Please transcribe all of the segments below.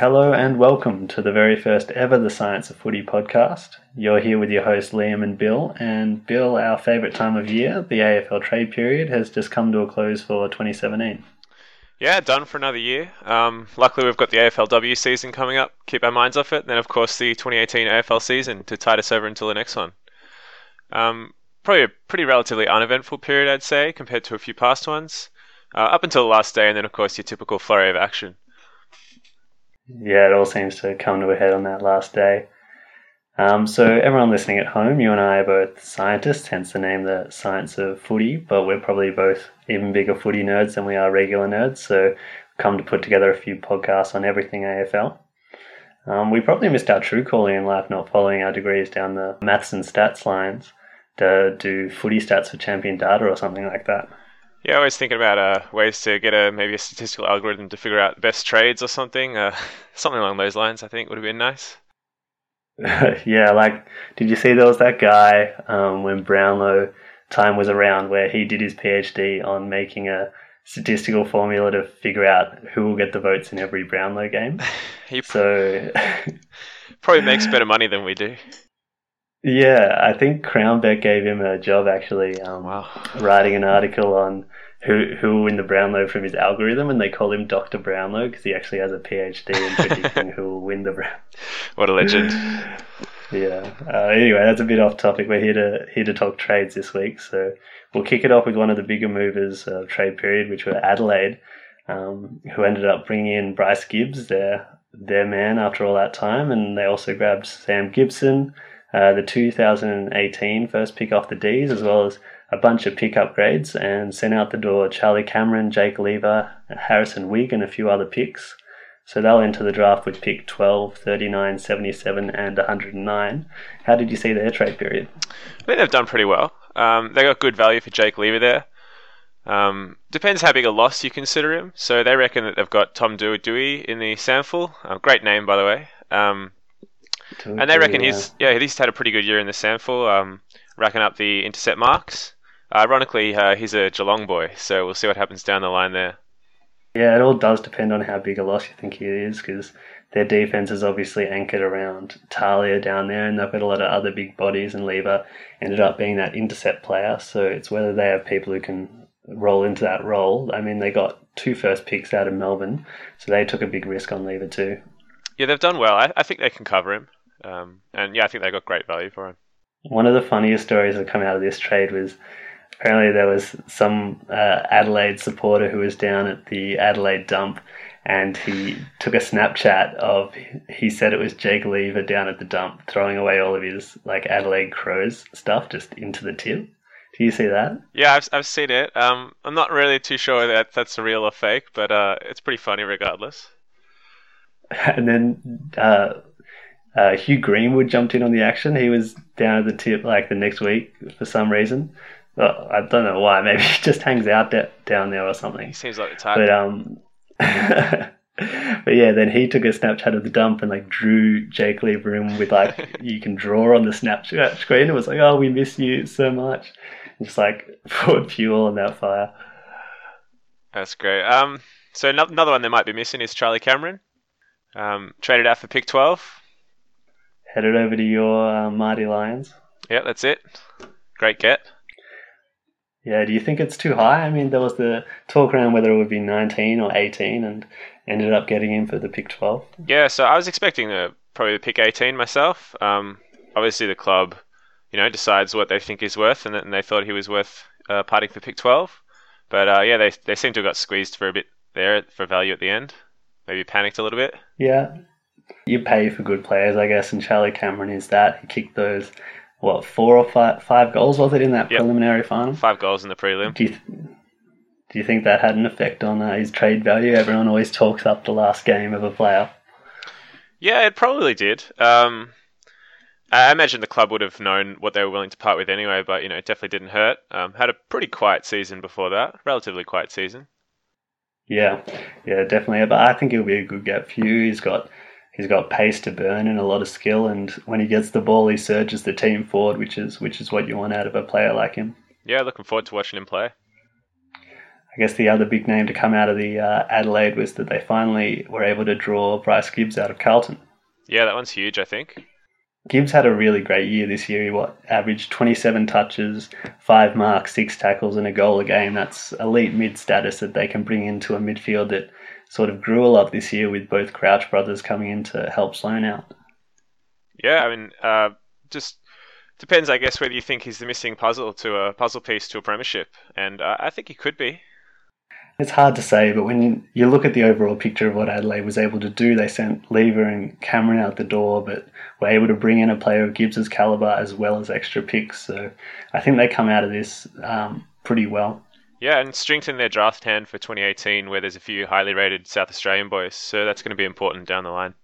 Hello and welcome to the very first ever The Science of Footy podcast. You're here with your hosts Liam and Bill. And Bill, our favourite time of year, the AFL trade period, has just come to a close for 2017. Yeah, done for another year. Um, luckily, we've got the AFLW season coming up. Keep our minds off it. And then, of course, the 2018 AFL season to tide us over until the next one. Um, probably a pretty relatively uneventful period, I'd say, compared to a few past ones. Uh, up until the last day, and then, of course, your typical flurry of action. Yeah, it all seems to come to a head on that last day. Um, so, everyone listening at home, you and I are both scientists, hence the name The Science of Footy, but we're probably both even bigger footy nerds than we are regular nerds, so come to put together a few podcasts on everything AFL. Um, we probably missed our true calling in life not following our degrees down the maths and stats lines to do footy stats for champion data or something like that. Yeah, always thinking about uh, ways to get a maybe a statistical algorithm to figure out best trades or something. Uh, something along those lines, I think, would have been nice. yeah, like, did you see there was that guy um, when Brownlow time was around where he did his PhD on making a statistical formula to figure out who will get the votes in every Brownlow game. he so probably makes better money than we do. Yeah, I think Crownbet gave him a job actually. Um, Wow. Writing an article on who who will win the Brownlow from his algorithm, and they call him Doctor Brownlow because he actually has a PhD in predicting who will win the Brown. What a legend. Yeah. Uh, anyway, that's a bit off topic. We're here to here to talk trades this week, so we'll kick it off with one of the bigger movers of trade period, which were Adelaide, um, who ended up bringing in Bryce Gibbs, their their man after all that time, and they also grabbed Sam Gibson, uh, the 2018 first pick off the D's, as well as a bunch of pick upgrades, and sent out the door Charlie Cameron, Jake Lever, Harrison Wigg, and a few other picks. So they'll enter the draft with pick 12, 39, 77, and 109. How did you see their trade period? I think they've done pretty well. Um, they got good value for Jake Lever there. Um, depends how big a loss you consider him. So they reckon that they've got Tom Doedee in the SANFL. Uh, great name, by the way. Um, and they reckon he's yeah he's had a pretty good year in the SANFL, um, racking up the intercept marks. ironically, uh, he's a Geelong boy, so we'll see what happens down the line there. Yeah, it all does depend on how big a loss you think he is, because their defense is obviously anchored around Talia down there, and they've got a lot of other big bodies, and Lever ended up being that intercept player. So it's whether they have people who can roll into that role. I mean, they got two first picks out of Melbourne, so they took a big risk on Lever too. Yeah, they've done well. I, I think they can cover him, um, and yeah, I think they got great value for him. One of the funniest stories that come out of this trade was apparently there was some uh, Adelaide supporter who was down at the Adelaide dump and he took a Snapchat of he said it was Jake Lever down at the dump throwing away all of his like Adelaide Crows stuff just into the tip. Do you see that? Yeah, I've, I've seen it. Um, I'm not really too sure that that's a real or fake, but uh, it's pretty funny regardless. And then uh, uh, Hugh Greenwood jumped in on the action. He was down at the tip like the next week for some reason. Well, I don't know why. Maybe he just hangs out down there or something. He seems like the type. But um, but yeah, then he took a Snapchat of the dump and like drew Jake Lever in with like you can draw on the Snapchat screen. It was like, oh, we miss you so much. And just like poured fuel on that fire. That's great. Um, so another one they might be missing is Charlie Cameron. Um, traded out for pick 12. Headed over to your uh, Marty Lions. Yeah, that's it. Great get. Yeah, do you think it's too high? I mean, there was the talk around whether it would be 19 or 18 and ended up getting in for the pick 12. Yeah, so I was expecting the probably pick 18 myself. Um, obviously the club, you know, decides what they think he's worth, and, and they thought he was worth uh, parting for pick 12. But uh, yeah, they they seem to have got squeezed for a bit there for value at the end. Maybe panicked a little bit. Yeah. You pay for good players, I guess, and Charlie Cameron is that. He kicked those, what, four or five, five goals, was it, in that Yep. preliminary final? Five goals in the prelim. Do you, do you think that had an effect on uh, his trade value? Everyone always talks up the last game of a player. Yeah, it probably did. Um, I imagine the club would have known what they were willing to part with anyway, but you know, it definitely didn't hurt. Um, had a pretty quiet season before that, relatively quiet season. Yeah, yeah, definitely. But I think he'll be a good get for you. He's got he's got pace to burn and a lot of skill, and when he gets the ball, he surges the team forward, which is which is what you want out of a player like him. Yeah, looking forward to watching him play. I guess the other big name to come out of the uh, Adelaide was that they finally were able to draw Bryce Gibbs out of Carlton. Yeah, that one's huge, I think. Gibbs had a really great year this year. He what averaged 27 touches, five marks, six tackles, and a goal a game. That's elite mid status that they can bring into a midfield that sort of grew a lot this year with both Crouch brothers coming in to help Sloane out. Yeah, I mean, uh, just depends, I guess, whether you think he's the missing puzzle to a puzzle piece to a premiership, and uh, I think he could be. It's hard to say, but when you look at the overall picture of what Adelaide was able to do, they sent Lever and Cameron out the door, but were able to bring in a player of Gibbs's caliber as well as extra picks. So I think they come out of this um, pretty well. Yeah, and strengthen their draft hand for 2018, where there's a few highly rated South Australian boys. So that's going to be important down the line.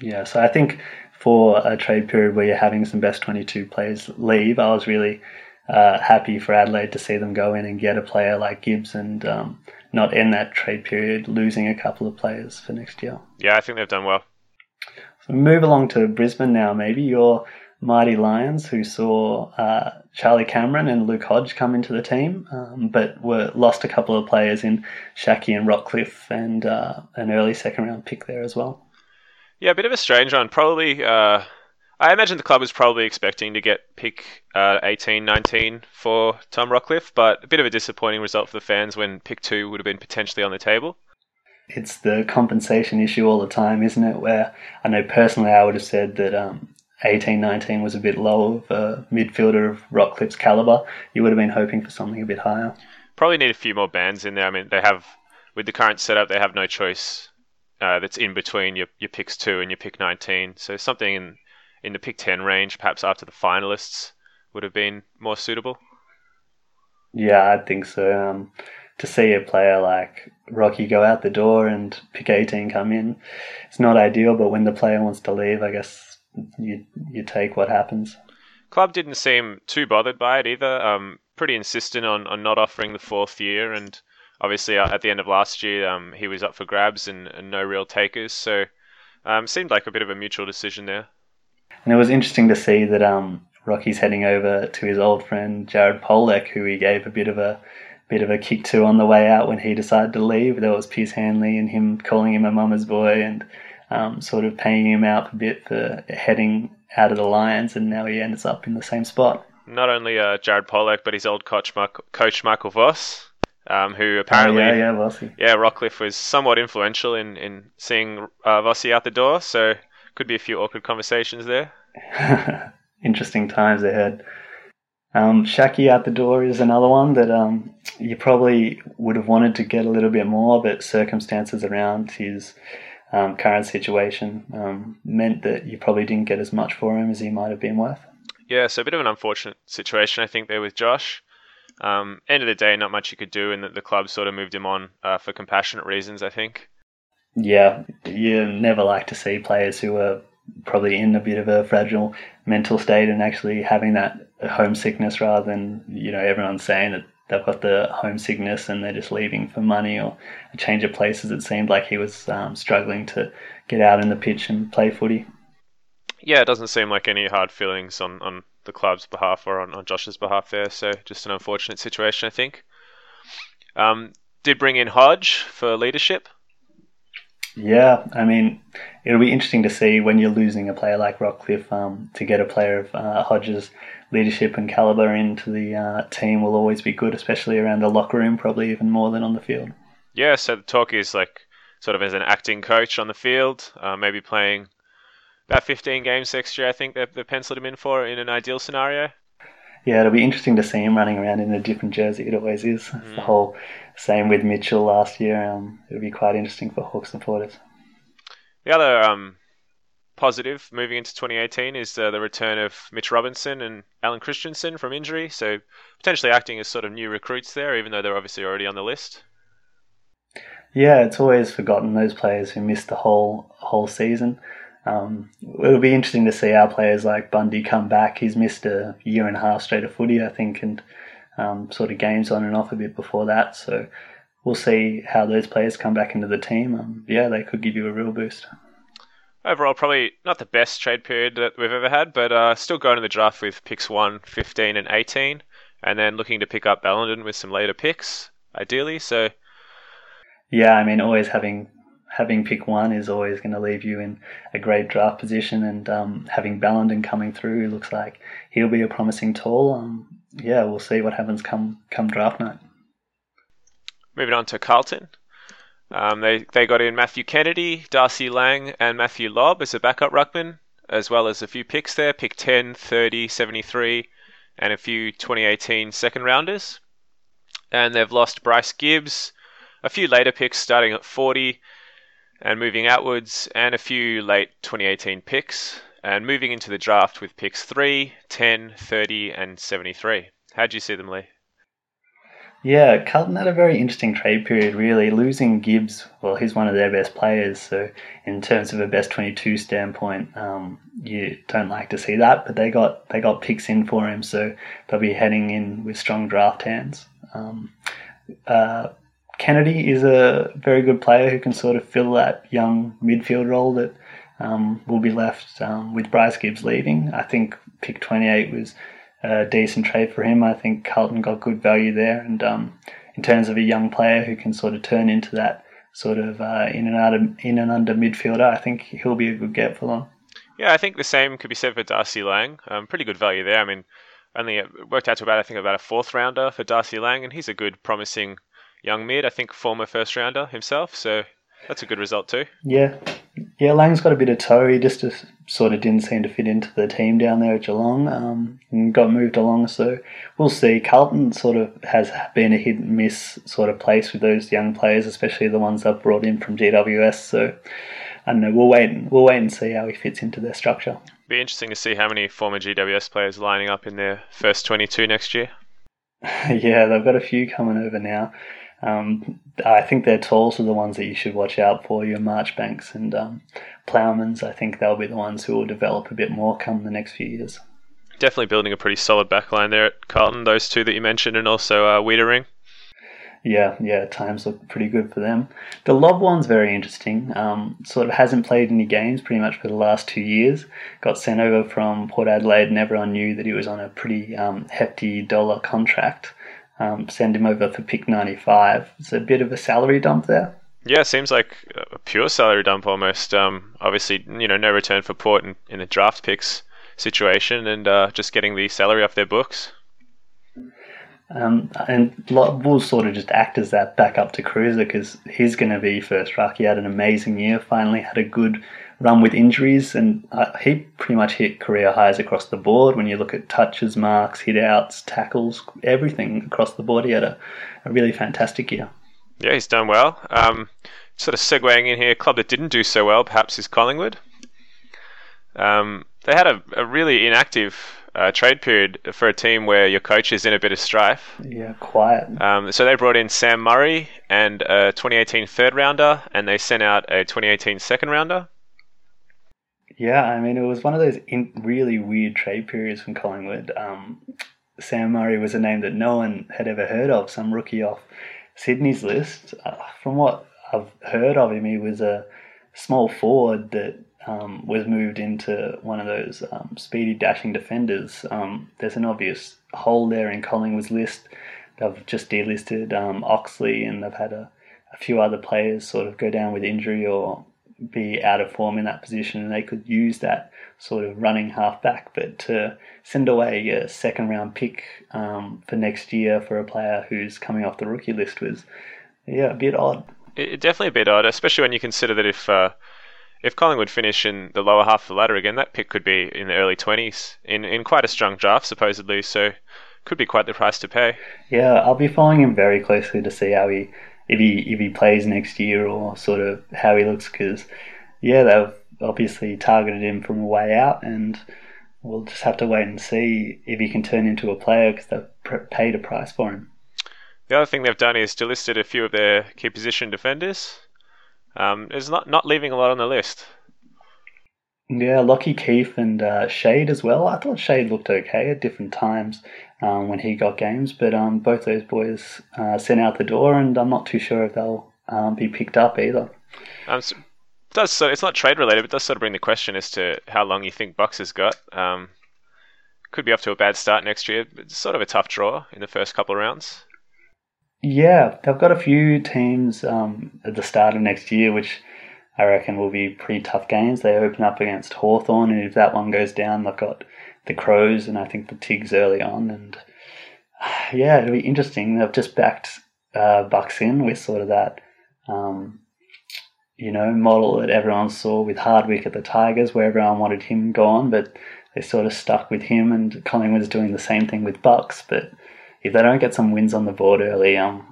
Yeah, so I think for a trade period where you're having some best 22 players leave, I was really uh, happy for Adelaide to see them go in and get a player like Gibbs and um, not end that trade period losing a couple of players for next year. Yeah, I think they've done well. So move along to Brisbane now, maybe your mighty Lions, who saw uh, Charlie Cameron and Luke Hodge come into the team, um, but were lost a couple of players in Schache and Rockliff, and uh, an early second round pick there as well. Yeah, a bit of a strange one. Probably uh, I imagine the club was probably expecting to get pick uh, 18, 19 for Tom Rockliff, but a bit of a disappointing result for the fans when pick two would have been potentially on the table. It's the compensation issue all the time, isn't it? Where I know personally I would have said that um, 18, 19 was a bit low of a midfielder of Rockliff's caliber. You would have been hoping for something a bit higher. Probably need a few more bands in there. I mean, they have, with the current setup, they have no choice uh, that's in between your, your picks two and your pick 19. So something in in the pick 10 range, perhaps after the finalists, would have been more suitable? Yeah, I think so. Um, to see a player like Rocky go out the door and pick 18 come in, it's not ideal, but when the player wants to leave, I guess you, you take what happens. Club didn't seem too bothered by it either. Um, pretty insistent on, on not offering the fourth year, and obviously uh, at the end of last year, um, he was up for grabs and, and no real takers, so um, seemed like a bit of a mutual decision there. And it was interesting to see that um, Rocky's heading over to his old friend Jared Polec, who he gave a bit of a bit of a kick to on the way out when he decided to leave. There was Pearce Hanley and him calling him a mama's boy and um, sort of paying him out a bit for heading out of the Lions, and now he ends up in the same spot. Not only uh, Jared Polec, but his old coach, Michael, coach Michael Voss, um, who apparently, oh, yeah, yeah, yeah, Rockliff was somewhat influential in in seeing uh, Vossi out the door. So could be a few awkward conversations there. Interesting times ahead. Um, Schache out the door is another one that um, you probably would have wanted to get a little bit more, but circumstances around his um, current situation um, meant that you probably didn't get as much for him as he might have been worth. Yeah, so a bit of an unfortunate situation, I think, there with Josh. Um, end of the day, not much you could do, and the, the club sort of moved him on uh, for compassionate reasons, I think. Yeah, you never like to see players who are probably in a bit of a fragile mental state and actually having that homesickness rather than, you know, everyone's saying that they've got the homesickness and they're just leaving for money or a change of places. It seemed like he was um, struggling to get out in the pitch and play footy. Yeah, it doesn't seem like any hard feelings on, on the club's behalf or on, on Josh's behalf there. So just an unfortunate situation, I think. Um, did bring in Hodge for leadership. Yeah, I mean, it'll be interesting to see when you're losing a player like Rockliff um, to get a player of uh, Hodge's leadership and caliber into the uh, team will always be good, especially around the locker room, probably even more than on the field. Yeah, so the talk is like sort of as an acting coach on the field, uh, maybe playing about 15 games next year. I think they've, they've penciled him in for in an ideal scenario. Yeah, it'll be interesting to see him running around in a different jersey. It always is. Mm. The whole same with Mitchell last year. Um, it'll be quite interesting for Hawks supporters. The other um, positive moving into 2018 is uh, the return of Mitch Robinson and Allen Christensen from injury, so potentially acting as sort of new recruits there, even though they're obviously already on the list. Yeah, it's always forgotten those players who missed the whole whole season. Um, it'll be interesting to see our players like Bundy come back. He's missed a year and a half straight of footy, I think, and um, sort of games on and off a bit before that. So we'll see how those players come back into the team. Um, yeah, they could give you a real boost. Overall, probably not the best trade period that we've ever had, but uh, still going to the draft with picks 1, 15, and 18, and then looking to pick up Ballenden with some later picks. ideally. So yeah, I mean, always having having pick one is always going to leave you in a great draft position, and um, having Ballenden coming through looks like he'll be a promising tall. Um, yeah, we'll see what happens come come draft night. Moving on to Carlton. Um, they they got in Matthew Kennedy, Darcy Lang, and Matthew Lobb as a backup ruckman, as well as a few picks there, pick 10, 30, 73, and a few 2018 second rounders. And they've lost Bryce Gibbs, a few later picks starting at 40 and moving outwards, and a few late 2018 picks, and moving into the draft with picks 3, 10, 30, and 73. How do you see them, Lee? Yeah, Carlton had a very interesting trade period, really. Losing Gibbs, well, he's one of their best players, so in terms of a best 22 standpoint, um, you don't like to see that, but they got they got picks in for him, so they'll be heading in with strong draft hands. Um, uh, Kennedy is a very good player who can sort of fill that young midfield role that um, will be left um, with Bryce Gibbs leaving. I think pick 28 was a decent trade for him. I think Carlton got good value there, and um, in terms of a young player who can sort of turn into that sort of uh, in and out of in and under midfielder, I think he'll be a good get for them. Yeah, I think the same could be said for Darcy Lang. Um, pretty good value there. I mean, only worked out to about I think about a fourth rounder for Darcy Lang, and he's a good, promising young mid. I think former first rounder himself. So that's a good result too. Yeah, yeah. Lang's got a bit of toe. He just, just sort of didn't seem to fit into the team down there at Geelong, um, and got moved along. So we'll see. Carlton sort of has been a hit and miss sort of place with those young players, especially the ones that brought in from GWS. So I don't know. We'll wait. And, we'll wait and see how he fits into their structure. Be interesting to see how many former GWS players lining up in their first twenty-two next year. yeah, they've got a few coming over now. Um, I think their talls are the ones that you should watch out for. Your Marchbanks and um, Plowmans, I think they'll be the ones who will develop a bit more come the next few years. Definitely building a pretty solid backline there at Carlton. Those two that you mentioned, and also uh, Weitering. Yeah, yeah, times look pretty good for them. The Lobb one's very interesting. Um, sort of hasn't played any games pretty much for the last two years. Got sent over from Port Adelaide, and everyone knew that he was on a pretty um, hefty dollar contract um, send him over for pick 95. It's a bit of a salary dump there. Yeah, seems like a pure salary dump almost. Um, obviously, you know, no return for Port in, in the draft picks situation and uh, just getting the salary off their books. Um, and we'll sort of just act as that backup to Cruiser because he's going to be first ruck. He had an amazing year, finally had a good run with injuries, and uh, he pretty much hit career highs across the board. When you look at touches, marks, hit outs, tackles, everything across the board, he had a, a really fantastic year. Yeah, he's done well. Um, sort of segueing in here, a club that didn't do so well perhaps is Collingwood. Um, they had a, a really inactive uh, trade period for a team where your coach is in a bit of strife. Yeah, quiet. Um, so they brought in Sam Murray and a 2018 third rounder, and they sent out a 2018 second rounder. Yeah, I mean, it was one of those in, really weird trade periods from Collingwood. Um, Sam Murray was a name that no one had ever heard of, some rookie off Sydney's list. Uh, from what I've heard of him, he was a small forward that um, was moved into one of those um, speedy dashing defenders. Um, there's an obvious hole there in Collingwood's list. They've just delisted um, Oxley and they've had a, a few other players sort of go down with injury or be out of form in that position, and they could use that sort of running half back. But to send away a second round pick um, for next year for a player who's coming off the rookie list was, yeah, a bit odd. It, definitely a bit odd, especially when you consider that if uh, if Collingwood finish in the lower half of the ladder again, that pick could be in the early twenties in in quite a strong draft supposedly. So could be quite the price to pay. Yeah, I'll be following him very closely to see how he if he if he plays next year or sort of how he looks because yeah they've obviously targeted him from a way out and we'll just have to wait and see if he can turn into a player because they've paid a price for him. The other thing they've done is delisted a few of their key position defenders. Um, it's not not leaving a lot on the list. Yeah, Lockie Keeffe and uh, Shade as well. I thought Shade looked okay at different times um, when he got games, but um, both those boys uh, sent out the door, and I'm not too sure if they'll um, be picked up either. Um, so does so it's not trade related, but does sort of bring the question as to how long you think Bucks has got. Um, could be off to a bad start next year. It's sort of a tough draw in the first couple of rounds. Yeah, they've got a few teams um, at the start of next year, which I reckon will be pretty tough games. They open up against Hawthorn, and if that one goes down, they've got the Crows and I think the Tigs early on. And yeah, it'll be interesting. They've just backed uh, Bucks in with sort of that, um, you know, model that everyone saw with Hardwick at the Tigers, where everyone wanted him gone, but they sort of stuck with him. And Collingwood's doing the same thing with Bucks, but if they don't get some wins on the board early, um,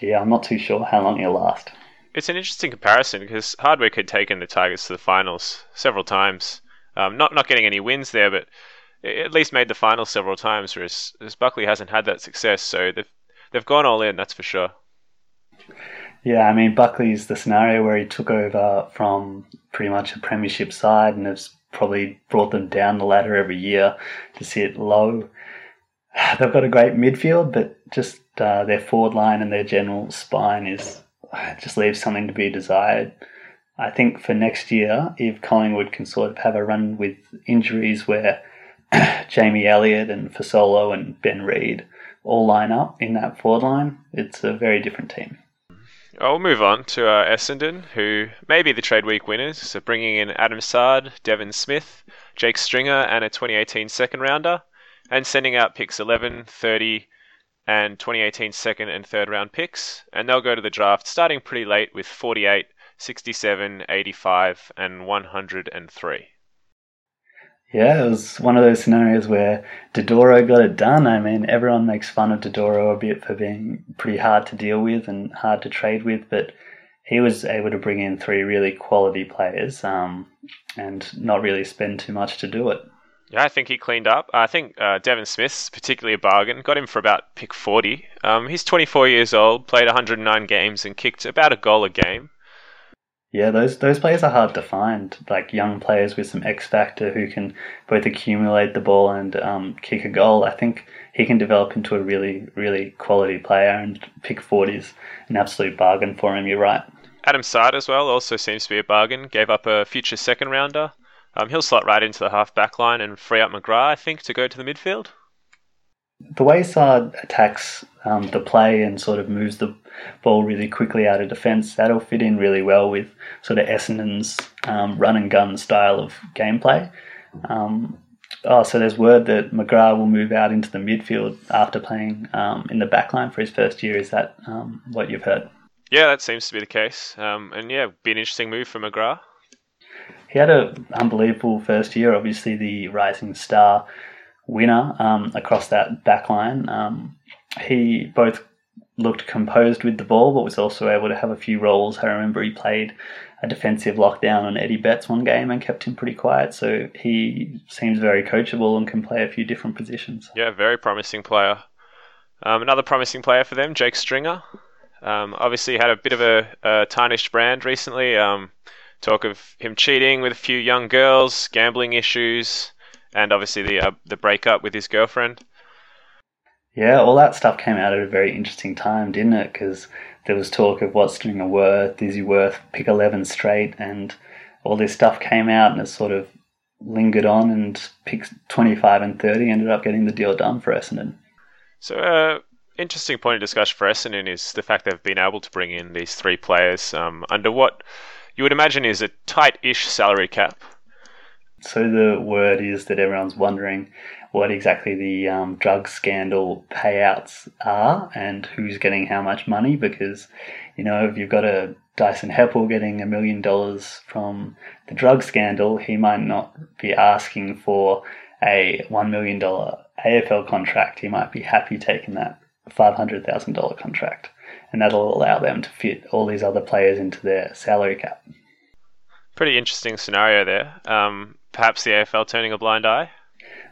yeah, I'm not too sure how long it'll last. It's an interesting comparison because Hardwick had taken the Tigers to the finals several times. Um, not not getting any wins there, but at least made the finals several times. Whereas, whereas Buckley hasn't had that success, so they've they've gone all in. That's for sure. Yeah, I mean Buckley's the scenario where he took over from pretty much a premiership side and has probably brought them down the ladder every year to sit low they've got a great midfield, but just uh, their forward line and their general spine is just leaves something to be desired. I think for next year, if Collingwood can sort of have a run with injuries where Jamie Elliott and Fasolo and Ben Reid all line up in that forward line, it's a very different team. I'll move on to uh, Essendon, who may be the trade week winners. So bringing in Adam Saad, Devon Smith, Jake Stringer, and a 2018 second rounder and sending out picks 11, 30, and 2018 second and third round picks. And they'll go to the draft starting pretty late with 48, 67, 85, and 103. Yeah, it was one of those scenarios where Dodoro got it done. I mean, everyone makes fun of Dodoro a bit for being pretty hard to deal with and hard to trade with, but he was able to bring in three really quality players um, and not really spend too much to do it. Yeah, I think he cleaned up. I think uh, Devon Smith's particularly a bargain. Got him for about pick 40. Um, he's 24 years old, played 109 games, and kicked about a goal a game. Yeah, those those players are hard to find. Like young players with some X factor who can both accumulate the ball and um, kick a goal. I think he can develop into a really really quality player. And pick 40 is an absolute bargain for him. You're right. Adam Saad as well also seems to be a bargain. Gave up a future second rounder. Um, he'll slot right into the half back line and free up McGrath, I think, to go to the midfield. The way Saad attacks um, the play and sort of moves the ball really quickly out of defence, that'll fit in really well with sort of Essendon's um, run and gun style of gameplay. Um, oh, so there's word that McGrath will move out into the midfield after playing um, in the back line for his first year. Is that um, what you've heard? Yeah, that seems to be the case. Um, and yeah, be an interesting move for McGrath he had an unbelievable first year. Obviously, the rising star winner um, across that back line. Um, he both looked composed with the ball, but was also able to have a few roles. I remember he played a defensive lockdown on Eddie Betts one game and kept him pretty quiet. So he seems very coachable and can play a few different positions. Yeah, very promising player. Um, another promising player for them, Jake Stringer. Um, obviously, had a bit of a, a tarnished brand recently. Um, talk of him cheating with a few young girls, gambling issues, and obviously the uh, the breakup with his girlfriend. Yeah, all that stuff came out at a very interesting time, didn't it? Because there was talk of what's doing a worth, is he worth pick eleven straight, and all this stuff came out, and it sort of lingered on, and pick twenty five and thirty ended up getting the deal done for Essendon. So, uh, interesting point of discussion for Essendon is the fact they've been able to bring in these three players um, under what you would imagine is a tight-ish salary cap. So the word is that everyone's wondering what exactly the um, drug scandal payouts are and who's getting how much money because, you know, if you've got a Dyson Heppell getting a million dollars from the drug scandal, he might not be asking for a $1 million AFL contract. He might be happy taking that $500,000 contract and that'll allow them to fit all these other players into their salary cap. Pretty interesting scenario there. Um, perhaps the AFL turning a blind eye.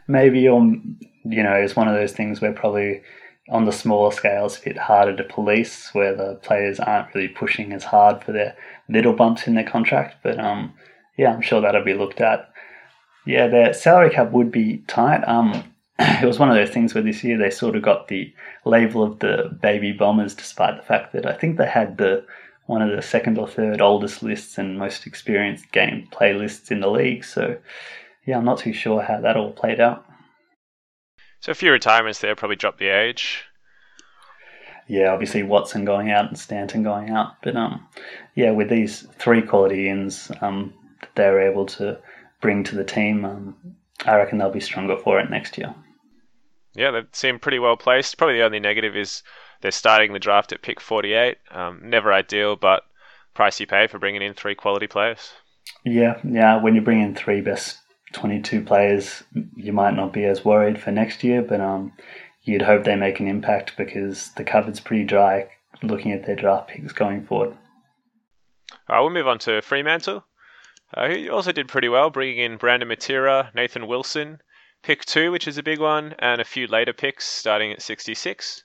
Maybe, you know, it's one of those things where probably on the smaller scale it's a bit harder to police, where the players aren't really pushing as hard for their little bumps in their contract. But um, yeah, I'm sure that'll be looked at. Yeah, their salary cap would be tight. Um, it was one of those things where this year they sort of got the label of the baby bombers, despite the fact that I think they had the one of the second or third oldest lists and most experienced game playlists in the league. So, yeah, I'm not too sure how that all played out. So, a few retirements there probably dropped the age. yeah, obviously Watson going out and Stanton going out, but um, yeah, with these three quality ins um, that they're able to bring to the team, um, I reckon they'll be stronger for it next year. Yeah, they seem pretty well placed. Probably the only negative is they're starting the draft at pick 48. Um, never ideal, but price you pay for bringing in three quality players. Yeah, yeah. When you bring in three best 22 players, you might not be as worried for next year, but um, you'd hope they make an impact because the cupboard's pretty dry looking at their draft picks going forward. All right, we'll move on to Fremantle. Uh, he also did pretty well, bringing in Brandon Matera, Nathan Wilson, pick two, which is a big one, and a few later picks starting at 66.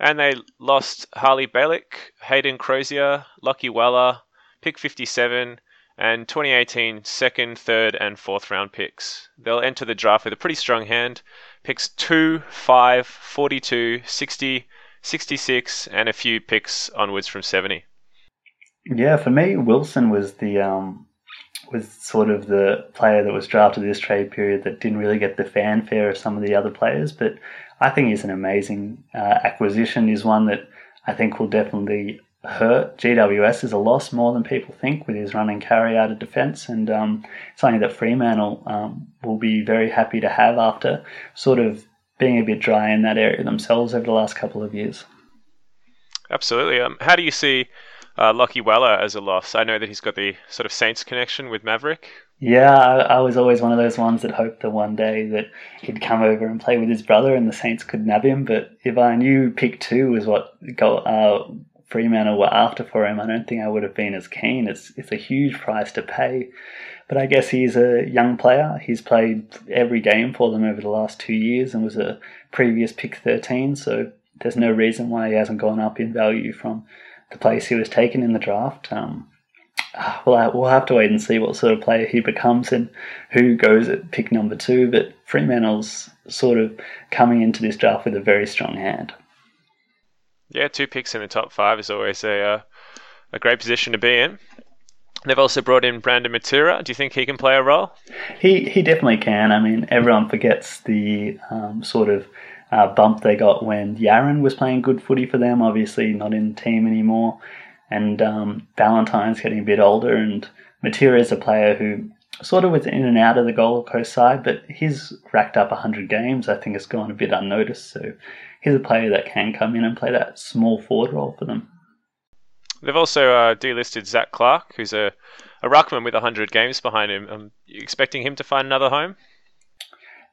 And they lost Harley Balic, Hayden Crozier, Lockie Weller, pick 57, and 2018 second, third, and fourth round picks. They'll enter the draft with a pretty strong hand. Picks 2, 5, 42, 60, 66, and a few picks onwards from 70. Yeah, for me, Wilson was the um, was sort of the player that was drafted this trade period that didn't really get the fanfare of some of the other players, but I think he's an amazing uh, acquisition. Is one that I think will definitely hurt GWS is a loss more than people think with his running carry out of defence, and um, something that Fremantle um, will be very happy to have after sort of being a bit dry in that area themselves over the last couple of years. Absolutely. Um, how do you see uh, Lockie Weller as a loss? I know that he's got the sort of Saints connection with Maverick. Yeah, I, I, was always one of those ones that hoped that one day that he'd come over and play with his brother and the Saints could nab him. But if I knew pick two was what go, uh, Fremantle were after for him, I don't think I would have been as keen. It's it's a huge price to pay, but I guess he's a young player. He's played every game for them over the last two years and was a previous pick 13. So there's no reason why he hasn't gone up in value from the place he was taken in the draft. Um, well, we'll have to wait and see what sort of player he becomes and who goes at pick number two. But Fremantle's sort of coming into this draft with a very strong hand. Yeah, two picks in the top five is always a uh, a great position to be in. They've also brought in Brandon Matera. Do you think he can play a role? He he definitely can. I mean, everyone forgets the um, sort of uh, bump they got when Yarran was playing good footy for them. Obviously, not in the team anymore, and um, Ballantyne's getting a bit older. And Matera is a player who sort of was in and out of the Gold Coast side, but he's racked up 100 games. I think it's gone a bit unnoticed. So he's a player that can come in and play that small forward role for them. They've also uh, delisted Zac Clarke, who's a, a ruckman with 100 games behind him. Um, you expecting him to find another home?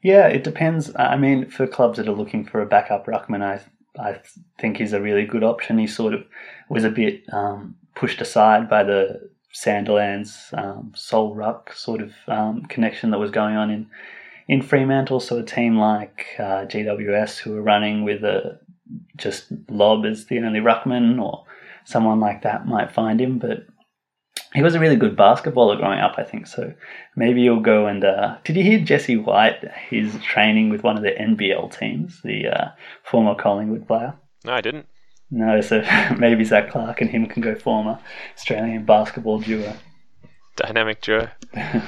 Yeah, it depends. I mean, for clubs that are looking for a backup ruckman, I I think he's a really good option. He sort of was a bit um, pushed aside by the Sandilands um, Sol Ruck sort of um, connection that was going on in in Fremantle. So a team like uh, GWS who are running with a just Lobb as the only ruckman, or someone like that might find him. But he was a really good basketballer growing up, I think. So maybe you'll go and. Uh, did you hear Jesse White? He's training with one of the NBL teams, the uh, former Collingwood player. No, I didn't. No, so maybe Zac Clarke and him can go form a Australian basketball duo. Dynamic duo. I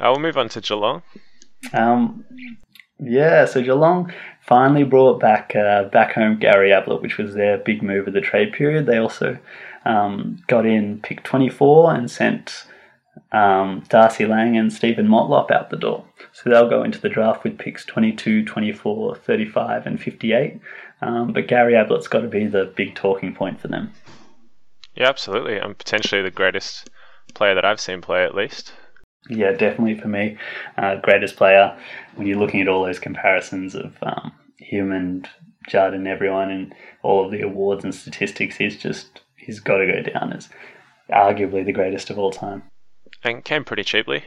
uh, will move on to Geelong. Um, yeah, so Geelong finally brought back uh, back home Gary Ablett, which was their big move of the trade period. They also um, got in pick 24 and sent um, Darcy Lang and Steven Motlop out the door. So they'll go into the draft with picks 22, 24, 35, and 58. Um, but Gary Ablett's got to be the big talking point for them. Yeah, absolutely. I'm potentially the greatest player that I've seen play, at least. Yeah, definitely for me, uh, greatest player. When you're looking at all those comparisons of um, him and Judd and everyone, and all of the awards and statistics, he's just he's got to go down as arguably the greatest of all time. And came pretty cheaply.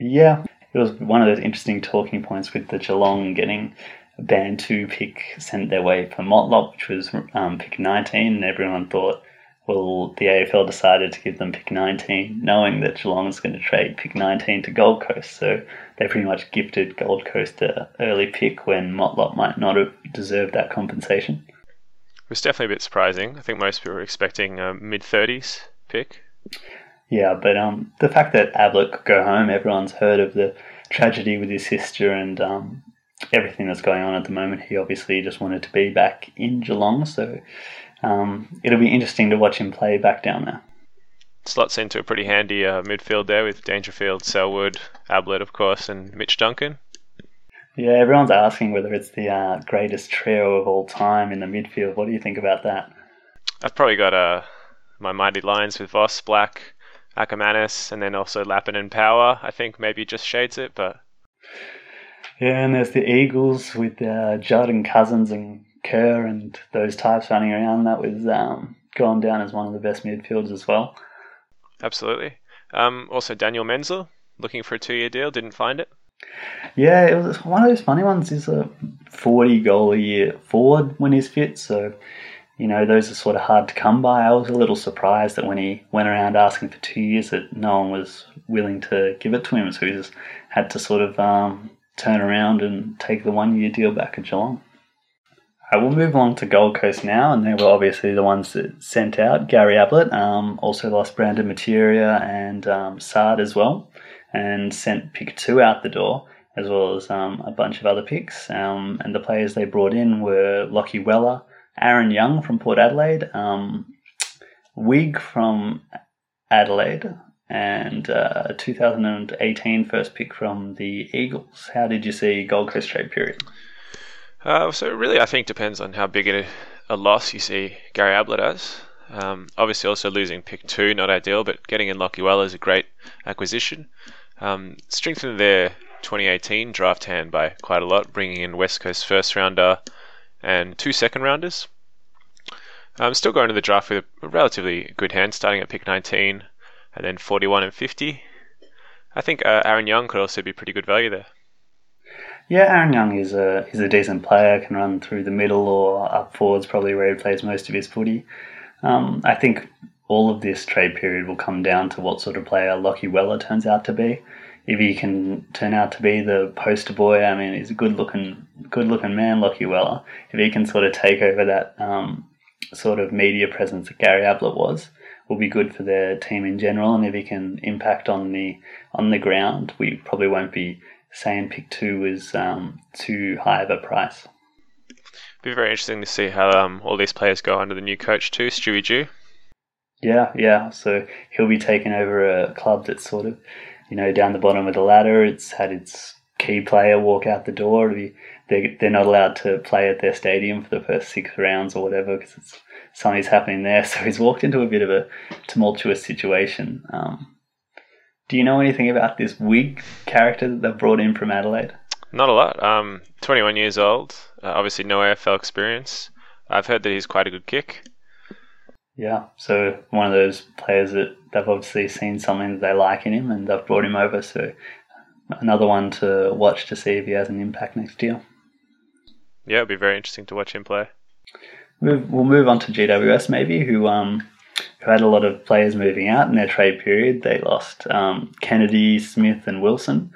Yeah, it was one of those interesting talking points with the Geelong getting a band two pick sent their way for Motlop, which was um, pick 19, and everyone thought well, the AFL decided to give them pick 19, knowing that Geelong was going to trade pick 19 to Gold Coast. So they pretty much gifted Gold Coast an early pick when Motlop might not have deserved that compensation. It was definitely a bit surprising. I think most people were expecting a mid 30s pick. Yeah, but um, the fact that Ablett could go home, everyone's heard of the tragedy with his sister, and um, everything that's going on at the moment, he obviously just wanted to be back in Geelong. So um, it'll be interesting to watch him play back down there. Slots into a pretty handy uh, midfield there with Dangerfield, Selwood, Ablett, of course, and Mitch Duncan. Yeah, everyone's asking whether it's the uh, greatest trio of all time in the midfield. What do you think about that? I've probably got uh, my mighty lines with Voss, Black, Akermanis, and then also Lappin and Power. I think maybe just shades it, but yeah, and there's the Eagles with uh, Judd and Cousins and Kerr and those types running around. That was um, gone down as one of the best midfields as well. Absolutely. Um, also, Daniel Menzel looking for a two-year deal, didn't find it. Yeah, it was one of those funny ones. He's a 40 goal a year forward when he's fit, so you know those are sort of hard to come by. I was a little surprised that when he went around asking for two years, that no one was willing to give it to him, so he just had to sort of um, turn around and take the one year deal back at Geelong. I will move on to Gold Coast now, and they were obviously the ones that sent out Gary Ablett. Um, also lost Brandon Matera and um, Saad as well, and sent pick two out the door, as well as um, a bunch of other picks. Um, and the players they brought in were Lockie Weller, Aaron Young from Port Adelaide, um, Wigg from Adelaide, and uh, a 2018 first pick from the Eagles. How did you see Gold Coast trade period? Uh, so it really, I think, depends on how big a, a loss you see Gary Ablett as. Um, obviously, also losing pick two, not ideal, but getting in Lockie Weller is a great acquisition. Um, strengthened their 2018 draft hand by quite a lot, bringing in West Coast first rounder and two second rounders. I'm still going to the draft with a relatively good hand, starting at pick 19 and then 41 and 50. I think uh, Aaron Young could also be pretty good value there. Yeah, Aaron Young is a is a decent player. Can run through the middle or up forwards, probably where he plays most of his footy. Um, I think all of this trade period will come down to what sort of player Lockie Weller turns out to be. If he can turn out to be the poster boy, I mean, he's a good looking good looking man, Lockie Weller. If he can sort of take over that um, sort of media presence that Gary Ablett was, will be good for their team in general. And if he can impact on the on the ground, we probably won't be saying pick two was um, too high of a price. It'll be very interesting to see how um, all these players go under the new coach too, Stewie Dew. Yeah, yeah. So he'll be taking over a club that's sort of, you know, down the bottom of the ladder. It's had its key player walk out the door. They they're not allowed to play at their stadium for the first six rounds or whatever because something's happening there. So he's walked into a bit of a tumultuous situation. Um, do you know anything about this Wigg character that they've brought in from Adelaide? Not a lot. Um, 21 years old. Uh, obviously, no AFL experience. I've heard that he's quite a good kick. Yeah, so one of those players that they've obviously seen something that they like in him and they've brought him over. So another one to watch to see if he has an impact next year. Yeah, it'll be very interesting to watch him play. We'll move on to GWS maybe, who um, who had a lot of players moving out in their trade period. They lost um, Kennedy, Smith, and Wilson.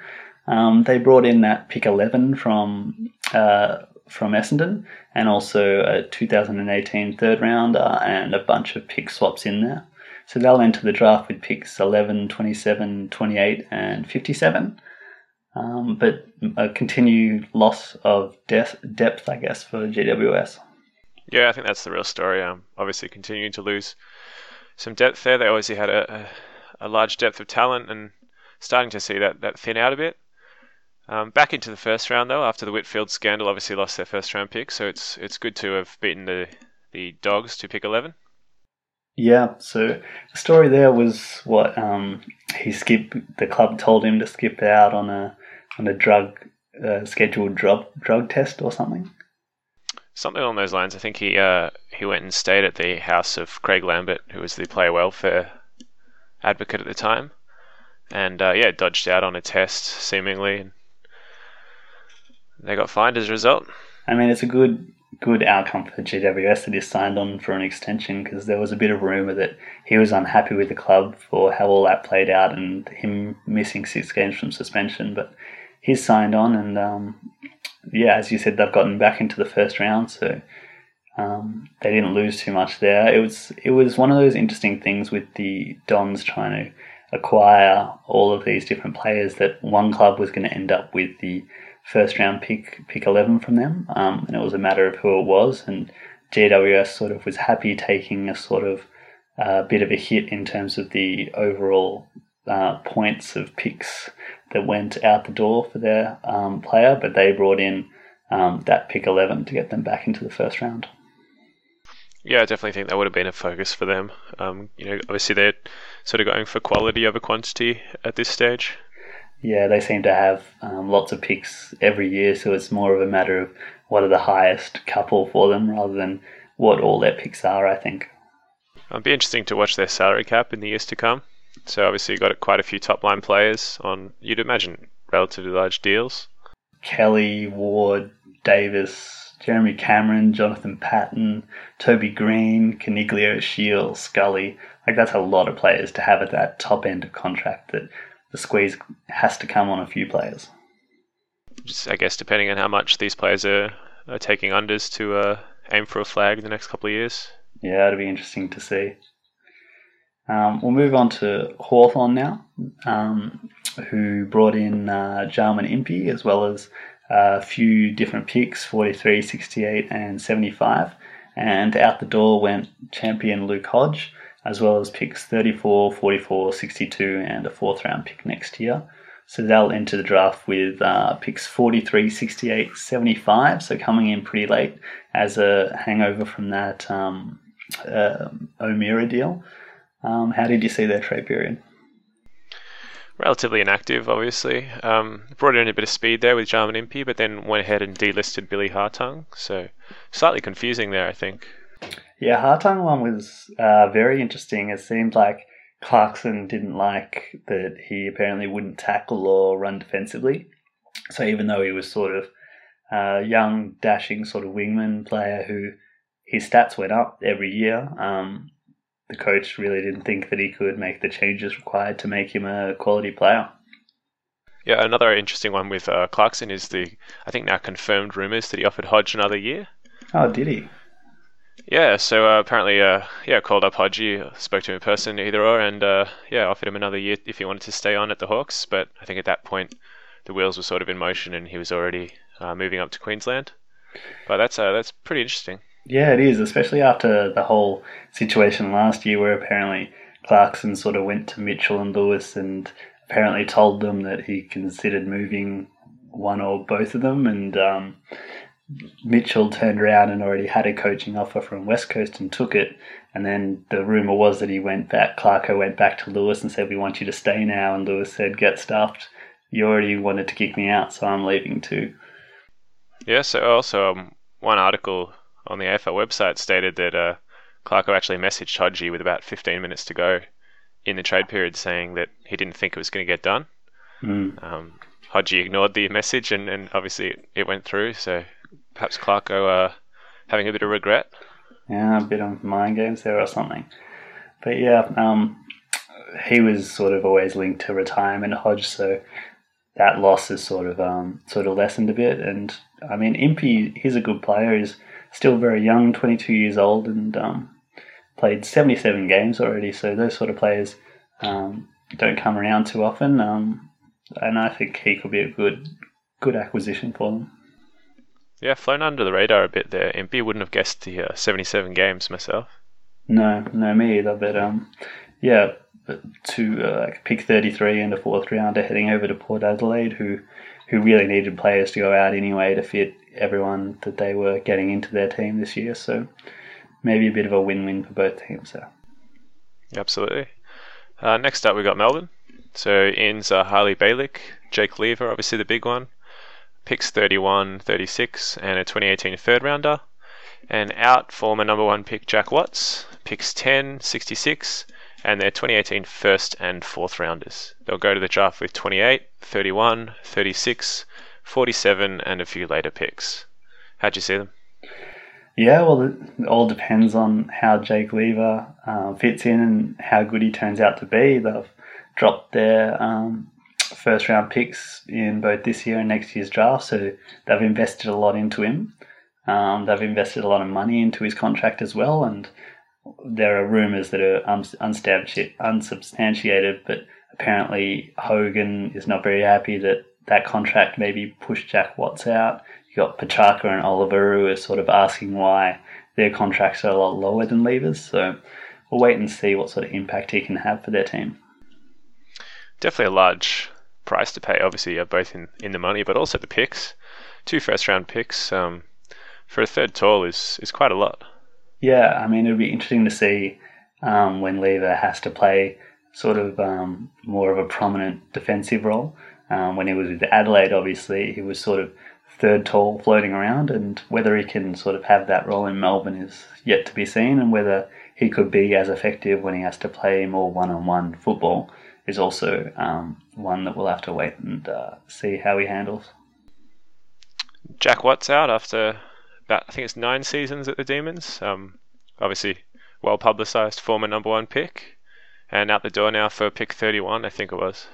Um, they brought in that pick 11 from uh, from Essendon and also a 2018 third rounder and a bunch of pick swaps in there. So they'll enter the draft with picks 11, 27, 28, and 57. Um, but a continued loss of depth, depth, I guess, for GWS. Yeah, I think that's the real story. Um, obviously, continuing to lose some depth there. They obviously had a, a, a large depth of talent and starting to see that, that thin out a bit. Um, back into the first round though, after the Whitfield scandal, obviously lost their first round pick, so it's it's good to have beaten the the Dogs to pick eleven. Yeah, so the story there was what um, he skipped. The club told him to skip out on a on a drug uh, scheduled drug drug test or something. Something along those lines. I think he uh, he went and stayed at the house of Craig Lambert, who was the player welfare advocate at the time, and uh, yeah, dodged out on a test seemingly. And they got fined as a result. I mean, it's a good good outcome for GWS that he signed on for an extension because there was a bit of rumour that he was unhappy with the club for how all that played out and him missing six games from suspension. But he's signed on, and um, yeah, as you said, they've gotten back into the first round, so um, they didn't lose too much there. It was it was one of those interesting things with the Dons trying to acquire all of these different players that one club was going to end up with the first round pick, pick 11 from them, um, and it was a matter of who it was. And GWS sort of was happy taking a sort of uh, bit of a hit in terms of the overall uh, points of picks that went out the door for their um, player, but they brought in um, that pick 11 to get them back into the first round. Yeah, I definitely think that would have been a focus for them. Um, you know, obviously they're sort of going for quality over quantity at this stage. Yeah, they seem to have um, lots of picks every year, so it's more of a matter of what are the highest couple for them rather than what all their picks are, I think. It'll be interesting to watch their salary cap in the years to come. So obviously you've got quite a few top line players on, you'd imagine, relatively large deals. Kelly, Ward, Davis, Jeremy Cameron, Jonathan Patton, Toby Green, Coniglio, Shiel, Scully. Like that's a lot of players to have at that top end of contract that the squeeze has to come on a few players. Just, I guess depending on how much these players are, are taking unders to uh, aim for a flag in the next couple of years. Yeah, it'll be interesting to see. Um, we'll move on to Hawthorn now, um, who brought in uh, Jarman Impey as well as a few different picks 43, 68, and 75. And out the door went champion Luke Hodge, as well as picks 34, 44, 62, and a fourth round pick next year. So they'll enter the draft with uh, picks 43, 68, 75. So coming in pretty late as a hangover from that um, uh, O'Meara deal. Um, how did you see their trade period? Relatively inactive, obviously. Um, brought in a bit of speed there with Jarman Impey, but then went ahead and delisted Billy Hartung. So slightly confusing there, I think. Yeah, Hartung one was uh, very interesting. It seemed like Clarkson didn't like that he apparently wouldn't tackle or run defensively. So even though he was sort of a young, dashing sort of wingman player who his stats went up every year, um, the coach really didn't think that he could make the changes required to make him a quality player. Yeah, another interesting one with uh, Clarkson is the I think now confirmed rumours that he offered Hodge another year. Oh, did he? Yeah, so uh, apparently, uh, yeah, called up Hodgie, spoke to him in person, either or, and uh, yeah, offered him another year if he wanted to stay on at the Hawks. But I think at that point, the wheels were sort of in motion, and he was already uh, moving up to Queensland. But that's uh, that's pretty interesting. Yeah, it is, especially after the whole situation last year where apparently Clarkson sort of went to Mitchell and Lewis and apparently told them that he considered moving one or both of them. And um, Mitchell turned around and already had a coaching offer from West Coast and took it. And then the rumor was that he went back, Clarko went back to Lewis and said, We want you to stay now. And Lewis said, Get stuffed. You already wanted to kick me out, so I'm leaving too. Yeah, so also um, one article on the AFL website stated that uh, Clarko actually messaged Hodgie with about 15 minutes to go in the trade period saying that he didn't think it was going to get done. Mm. Um, Hodgie ignored the message and, and obviously it went through, so perhaps Clarko uh, having a bit of regret. Yeah, a bit of mind games there or something. But yeah, um, he was sort of always linked to retirement Hodge, so that loss is sort of um, sort of lessened a bit. And I mean, Impey, he's a good player. He's still very young, 22 years old, and um, played 77 games already. So those sort of players um, don't come around too often. Um, and I think he could be a good good acquisition for them. Yeah, flown under the radar a bit there. Impey wouldn't have guessed the uh, 77 games myself. No, no, me either. But um, yeah, but to uh, pick 33 in the fourth round, heading over to Port Adelaide, who who really needed players to go out anyway to fit everyone that they were getting into their team this year. So maybe a bit of a win-win for both teams there. Absolutely. Uh, next up, we got Melbourne. So ins are Harley Balic, Jake Lever, obviously the big one. Picks 31, 36, and a 2018 third rounder. And out, former number one pick Jack Watts, picks 10, 66, and their 2018 first and fourth rounders. They'll go to the draft with 28, 31, 36, 47, and a few later picks. How'd you see them? Yeah, well, it all depends on how Jake Lever uh, fits in and how good he turns out to be. They've dropped their um, first round picks in both this year and next year's draft, so they've invested a lot into him. Um, they've invested a lot of money into his contract as well, and there are rumours that are unsubstantiated, but apparently Hogan is not very happy that that contract maybe pushed Jack Watts out. You got Petrarca and Oliver who are sort of asking why their contracts are a lot lower than Lever's. So we'll wait and see what sort of impact he can have for their team. Definitely a large price to pay. Obviously, you're both in, in the money, but also the picks. Two first round picks um, for a third tall is, is quite a lot. Yeah, I mean, it'll be interesting to see um, when Lever has to play sort of um, more of a prominent defensive role. Um, when he was with Adelaide, obviously, he was sort of third tall floating around, and whether he can sort of have that role in Melbourne is yet to be seen, and whether he could be as effective when he has to play more one on one football is also um, one that we'll have to wait and uh, see how he handles. Jack Watts out after about, I think it's nine seasons at the Demons. Um, obviously, well publicised former number one pick, and out the door now for pick 31, I think it was.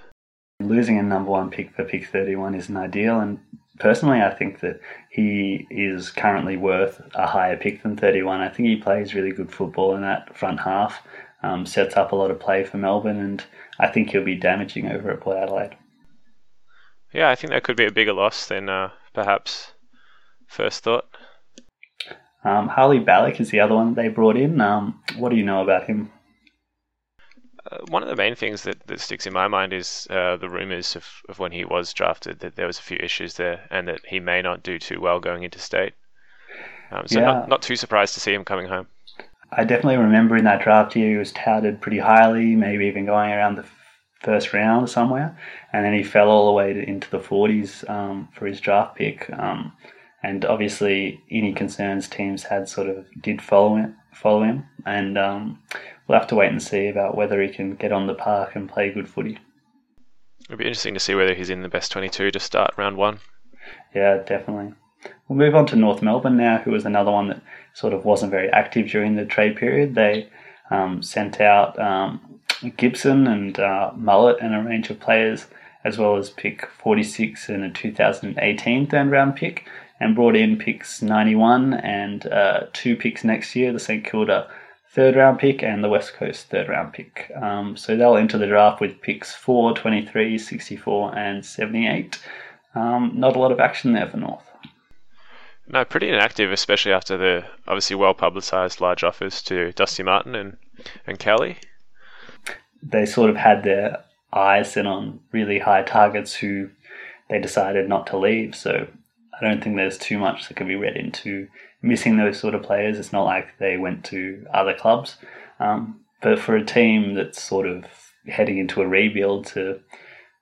Losing a number one pick for pick 31 isn't ideal, and personally, I think that he is currently worth a higher pick than 31. I think he plays really good football in that front half, um, sets up a lot of play for Melbourne, and I think he'll be damaging over at Port Adelaide. Yeah, I think that could be a bigger loss than uh, perhaps first thought. Um, Harley Balic is the other one they brought in. Um, what do you know about him? Uh, one of the main things that, that sticks in my mind is uh, the rumours of, of when he was drafted that there was a few issues there and that he may not do too well going into state. Um, so yeah. not, not too surprised to see him coming home. I definitely remember in that draft year he was touted pretty highly, maybe even going around the first round somewhere, and then he fell all the way to, into the 40s um, for his draft pick. Um, and obviously, any concerns teams had sort of did follow him, follow him, and um, we'll have to wait and see about whether he can get on the park and play good footy. It'll be interesting to see whether he's in the best 22 to start round one. Yeah, definitely. We'll move on to North Melbourne now, who was another one that sort of wasn't very active during the trade period. They um, sent out um, Gibson and uh, Mullett and a range of players, as well as pick 46 and a 2018 third round pick, and brought in picks 91 and uh, two picks next year, the St Kilda third round pick and the West Coast third round pick. Um, so they'll enter the draft with picks 4, 23, 64, and 78. Um, not a lot of action there for North. No, pretty inactive, especially after the obviously well publicised large offers to Dusty Martin and, and Kelly. They sort of had their eyes set on really high targets who they decided not to leave. So I don't think there's too much that can be read into missing those sort of players. It's not like they went to other clubs. Um, but for a team that's sort of heading into a rebuild to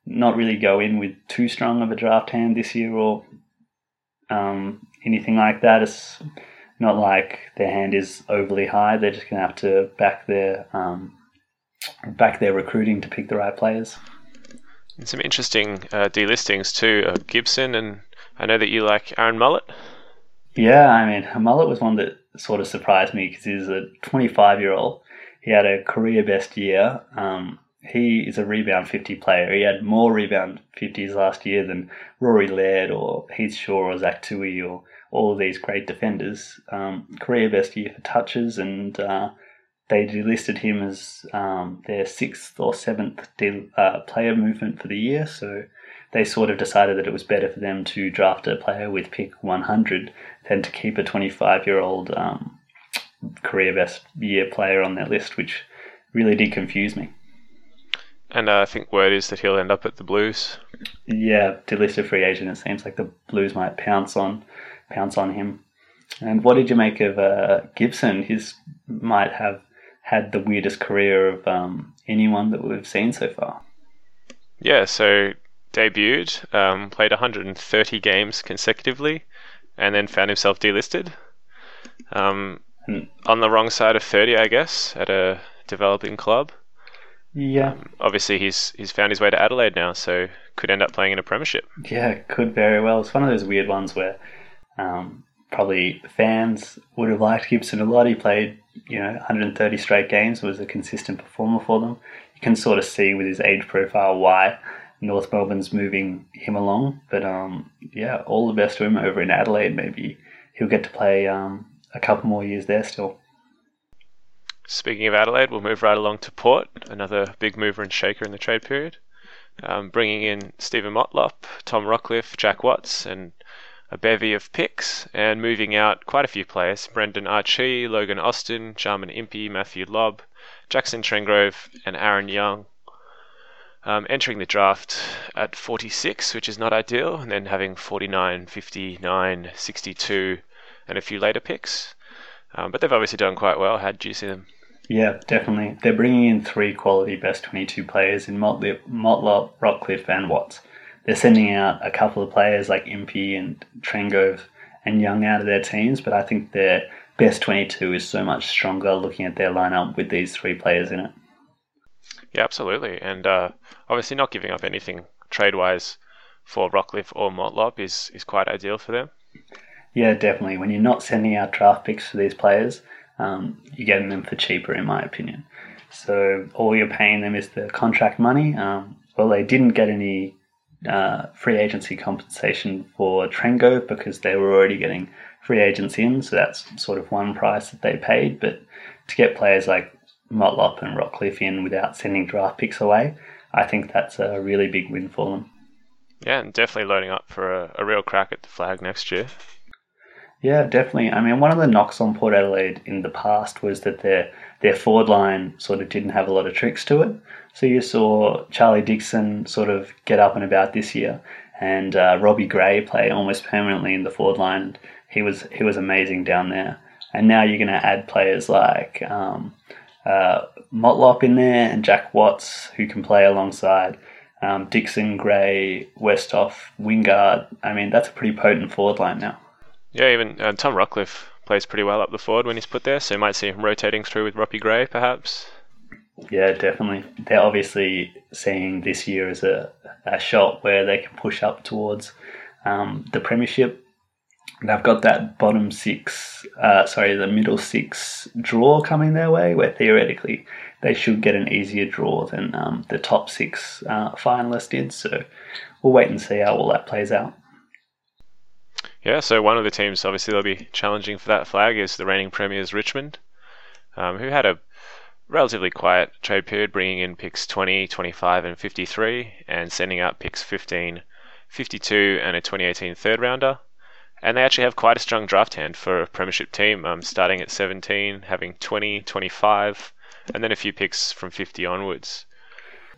not really go in with too strong of a draft hand this year or um, anything like that, it's not like their hand is overly high. They're just going to have to back their um, back their recruiting to pick the right players. And some interesting uh, delistings too. Uh, Gibson and I know that you like Aaron Mullett. Yeah, I mean, Mullett was one that sort of surprised me because he's a 25 year old. He had a career best year. Um, he is a rebound 50 player. He had more rebound 50s last year than Rory Laird or Heath Shaw or Zach Tuohy or all of these great defenders. Um, career best year for touches, and uh, they delisted him as um, their sixth or seventh de- uh, player movement for the year. So they sort of decided that it was better for them to draft a player with pick 100 than to keep a 25 year old um, career best year player on their list, which really did confuse me. And uh, I think word is that he'll end up at the Blues. Yeah, delisted free agent. It seems like the Blues might pounce on pounce on him. And what did you make of uh, Gibson? His might have had the weirdest career of um, anyone that we've seen so far. Yeah, so debuted, um, played 130 games consecutively, and then found himself delisted. Um, on the wrong side of 30, I guess, at a developing club. Yeah. Um, obviously, he's he's found his way to Adelaide now, so could end up playing in a premiership. Yeah, could very well. It's one of those weird ones where um, probably fans would have liked Gibson a lot. He played, you know, 130 straight games, was a consistent performer for them. You can sort of see with his age profile why North Melbourne's moving him along. But um, yeah, all the best to him over in Adelaide. Maybe he'll get to play um, a couple more years there still. Speaking of Adelaide, we'll move right along to Port, another big mover and shaker in the trade period. um, bringing in Steven Motlop, Tom Rockliff, Jack Watts, and a bevy of picks, and moving out quite a few players Brendan Archie, Logan Austin, Jarman Impey, Matthew Lobb, Jackson Trengove, and Aaron Young. Um, entering the draft at 46, which is not ideal, and then having 49, 59, 62, and a few later picks. Um, but they've obviously done quite well. How do you see them? Yeah, definitely. They're bringing in three quality best 22 players in Motlop, Motlop Rockliff, and Watts. They're sending out a couple of players like Impey and Trengove and Young out of their teams, but I think their best 22 is so much stronger looking at their lineup with these three players in it. Yeah, absolutely. And uh, obviously, not giving up anything trade wise for Rockliff or Motlop is, is quite ideal for them. Yeah, definitely. When you're not sending out draft picks for these players, um, you're getting them for cheaper, in my opinion. So all you're paying them is the contract money. Um, well, they didn't get any uh, free agency compensation for Trengo because they were already getting free agents in, so that's sort of one price that they paid. But to get players like Motlop and Rockliff in without sending draft picks away, I think that's a really big win for them. Yeah, and definitely loading up for a, a real crack at the flag next year. Yeah, definitely. I mean, one of the knocks on Port Adelaide in the past was that their their forward line sort of didn't have a lot of tricks to it. So you saw Charlie Dixon sort of get up and about this year, and uh, Robbie Gray play almost permanently in the forward line. He was he was amazing down there. And now you're going to add players like um, uh, Motlop in there and Jack Watts, who can play alongside um, Dixon, Gray, Westhoff, Wingard. I mean, that's a pretty potent forward line now. Yeah, even uh, Tom Rockliff plays pretty well up the forward when he's put there, so you might see him rotating through with Robbie Gray, perhaps. Yeah, definitely. They're obviously seeing this year as a, a shot where they can push up towards um, the premiership they've got that bottom six, uh, sorry, the middle six draw coming their way, where theoretically they should get an easier draw than um, the top six uh, finalists did. So we'll wait and see how all that plays out. Yeah, so one of the teams obviously they'll be challenging for that flag is the reigning premiers Richmond, um, who had a relatively quiet trade period, bringing in picks 20, 25, and 53, and sending out picks 15, 52, and a 2018 third rounder. And they actually have quite a strong draft hand for a premiership team, um, starting at 17, having 20, 25, and then a few picks from 50 onwards.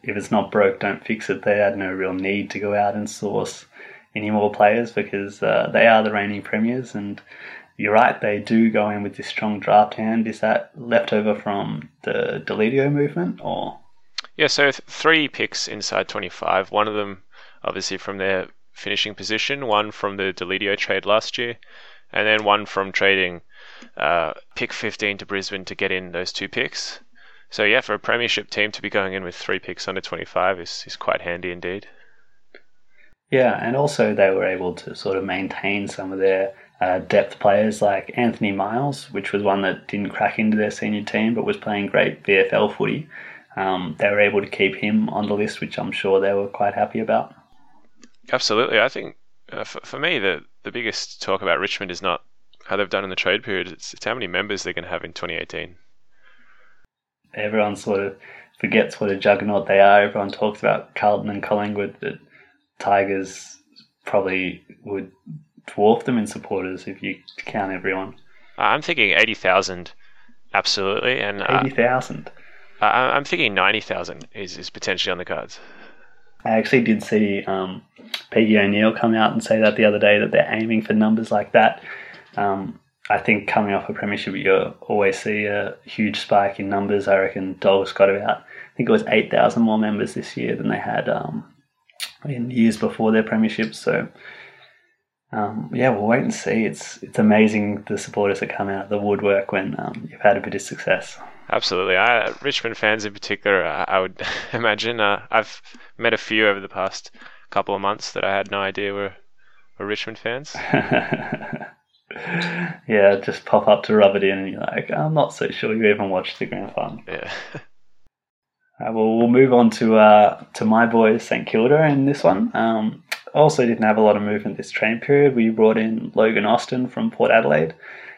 If it's not broke, don't fix it. They had no real need to go out and source any more players because uh, they are the reigning premiers. And you're right, they do go in with this strong draft hand. Is that leftover from the Deledio movement or? Yeah, so th- three picks inside 25. One of them, obviously, from their finishing position, one from the Deledio trade last year, and then one from trading uh, pick 15 to Brisbane to get in those two picks. So yeah, for a premiership team to be going in with three picks under 25 is, is quite handy indeed. Yeah, and also they were able to sort of maintain some of their uh, depth players like Anthony Miles, which was one that didn't crack into their senior team but was playing great VFL footy. Um, they were able to keep him on the list, which I'm sure they were quite happy about. Absolutely. I think uh, for, for me, the, the biggest talk about Richmond is not how they've done in the trade period, it's, it's how many members they're going to have in 2018. Everyone sort of forgets what a juggernaut they are. Everyone talks about Carlton and Collingwood, but Tigers probably would dwarf them in supporters if you count everyone. Uh, I'm thinking 80,000, absolutely. and uh, 80,000? Uh, I'm thinking 90,000 is, is potentially on the cards. I actually did see um, Peggy O'Neill come out and say that the other day that they're aiming for numbers like that. Um, I think coming off a premiership, you always see a huge spike in numbers. I reckon Dogs got about, I think it was 8,000 more members this year than they had um, in years before their premiership. So, um, yeah, we'll wait and see. It's it's amazing the supporters that come out of the woodwork when um, you've had a bit of success. Absolutely. I, Richmond fans in particular, I, I would imagine. Uh, I've met a few over the past couple of months that I had no idea were, were Richmond fans. yeah, just pop up to rub it in, and you're like, I'm not so sure you even watched the grand final. Yeah. Uh, well, we'll move on to uh, to my boys, St Kilda, in this one. Um, also, didn't have a lot of movement this train period. We brought in Logan Austin from Port Adelaide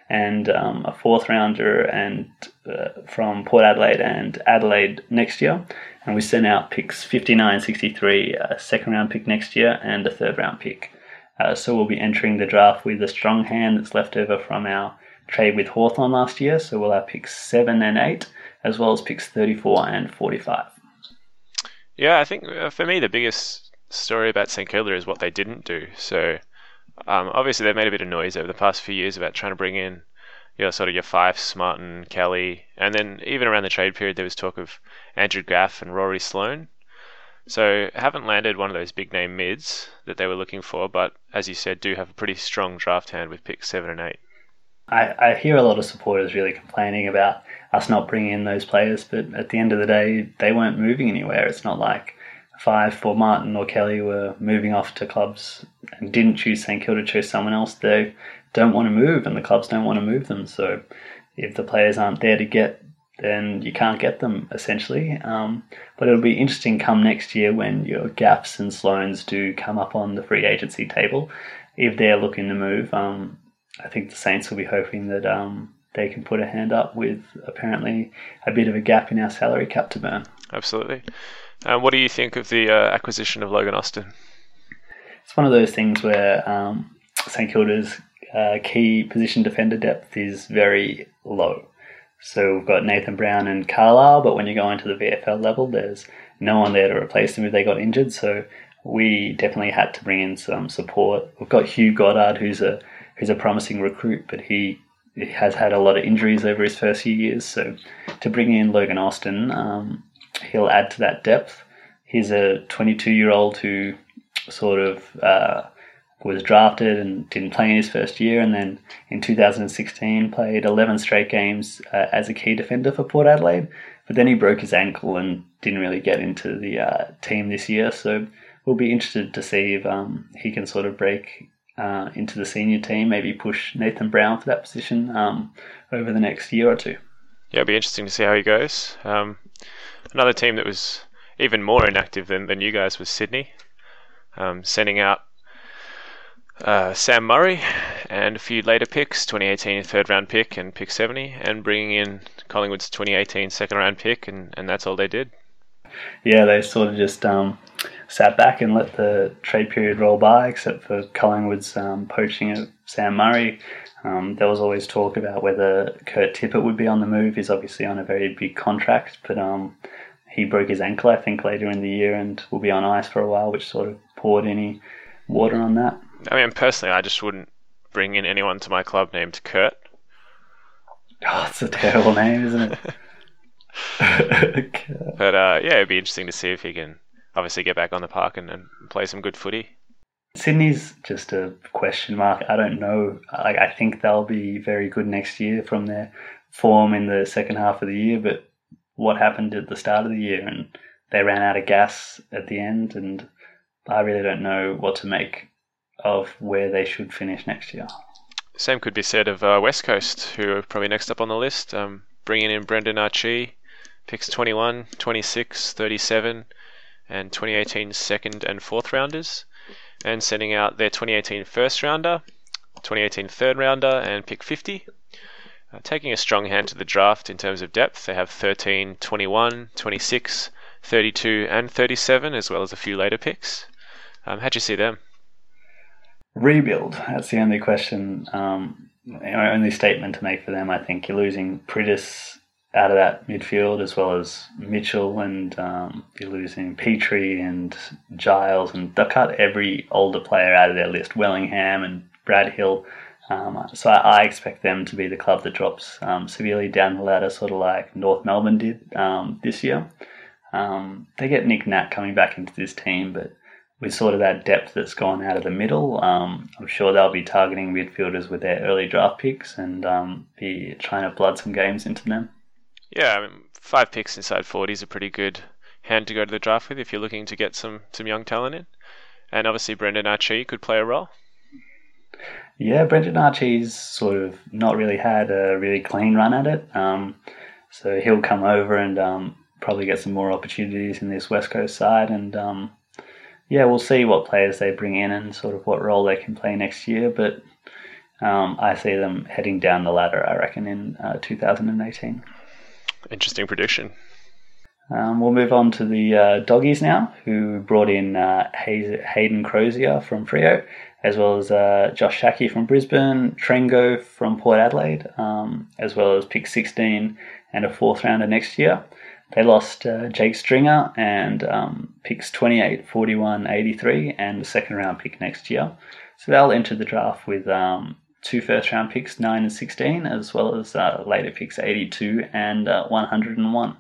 and um, a fourth rounder and uh, from Port Adelaide and Adelaide next year, and we sent out picks 59, 63, a second round pick next year, and a third round pick. Uh, so we'll be entering the draft with a strong hand that's left over from our trade with Hawthorn last year. So we'll have picks 7 and 8, as well as picks 34 and 45. Yeah, I think uh, for me, the biggest story about St Kilda is what they didn't do. So um, obviously, they've made a bit of noise over the past few years about trying to bring in you know, sort of your Fyfe, Martin, Kelly, and then even around the trade period, there was talk of Andrew Gaff and Rory Sloane. So haven't landed one of those big name mids that they were looking for, but as you said, do have a pretty strong draft hand with picks seven and eight. I, I hear a lot of supporters really complaining about us not bringing in those players, but at the end of the day, they weren't moving anywhere. It's not like Fyfe or Martin or Kelly were moving off to clubs and didn't choose St Kilda, chose someone else. They don't want to move, and the clubs don't want to move them. So if the players aren't there to get then you can't get them essentially. Um, but it'll be interesting come next year when your Gaffs and Sloanes do come up on the free agency table. If they're looking to move, um, I think the Saints will be hoping that um, they can put a hand up with apparently a bit of a gap in our salary cap to burn. Absolutely. Um, what do you think of the uh, acquisition of Logan Austin? It's one of those things where um, St Kilda's uh, key position defender depth is very low. So we've got Nathan Brown and Carlisle, but when you go into the VFL level, there's no one there to replace them if they got injured. So we definitely had to bring in some support. We've got Hugh Goddard, who's a who's a promising recruit, but he, he has had a lot of injuries over his first few years. So to bring in Logan Austin, um, he'll add to that depth. He's a 22 year old who sort of uh, was drafted and didn't play in his first year, and then in 2016 played 11 straight games uh, as a key defender for Port Adelaide. But then he broke his ankle and didn't really get into the uh, team this year. So we'll be interested to see if um, he can sort of break uh, into the senior team, maybe push Nathan Brown for that position um, over the next year or two. Yeah, it'll be interesting to see how he goes. Um, another team that was even more inactive than, than you guys was Sydney, um, sending out uh, Sam Murray and a few later picks 2018 third round pick and pick 70, and bringing in Collingwood's 2018 second round pick, and, and that's all they did. Yeah, they sort of just um, sat back and let the trade period roll by, except for Collingwood's um, poaching of Sam Murray. Um, there was always talk about whether Kurt Tippett would be on the move. He's obviously on a very big contract, but um, he broke his ankle, I think, later in the year and will be on ice for a while, which sort of poured any water on that. I mean, personally, I just wouldn't bring in anyone to my club named Kurt. Oh, it's a terrible name, isn't it? but uh, yeah, it'd be interesting to see if he can obviously get back on the park and, and play some good footy. Sydney's just a question mark. I don't know. I, I think they'll be very good next year from their form in the second half of the year, but what happened at the start of the year and they ran out of gas at the end and I really don't know what to make of where they should finish next year. Same could be said of uh, West Coast, who are probably next up on the list. Um, bringing in Brendan Archie, picks 21, 26, 37, and 2018 second and fourth rounders, and sending out their 2018 first rounder, 2018 third rounder, and pick 50. Uh, taking a strong hand to the draft in terms of depth, they have 13, 21, 26, 32, and 37, as well as a few later picks. Um, how'd you see them? rebuild. That's the only question, um, only statement to make for them. I think you're losing Priddis out of that midfield as well as Mitchell, and um, you're losing Petrie and Giles, and they'll cut every older player out of their list. Wellingham and Brad Hill. Um, so I, I, expect them to be the club that drops um, severely down the ladder, sort of like North Melbourne did um, this year. Um, they get Nick Nat coming back into this team, but with sort of that depth that's gone out of the middle, um, I'm sure they'll be targeting midfielders with their early draft picks and um, be trying to blood some games into them. Yeah, I mean, five picks inside 40 is a pretty good hand to go to the draft with if you're looking to get some, some young talent in. And obviously, Brendan Archie could play a role. Yeah, Brendan Archie's sort of not really had a really clean run at it. Um, so he'll come over and um, probably get some more opportunities in this West Coast side and um, yeah, we'll see what players they bring in and sort of what role they can play next year. But um, I see them heading down the ladder, I reckon, in uh, 2018. Interesting prediction. Um, we'll move on to the uh, doggies now, who brought in uh, Hayden Crozier from Freo, as well as uh, Josh Schache from Brisbane, Trengo from Port Adelaide, um, as well as pick 16 and a fourth rounder next year. They lost uh, Jake Stringer and um, picks 28, 41, 83, and the second round pick next year. So they'll enter the draft with um, two first round picks, 9 and 16, as well as uh, later picks 82 and uh, 101.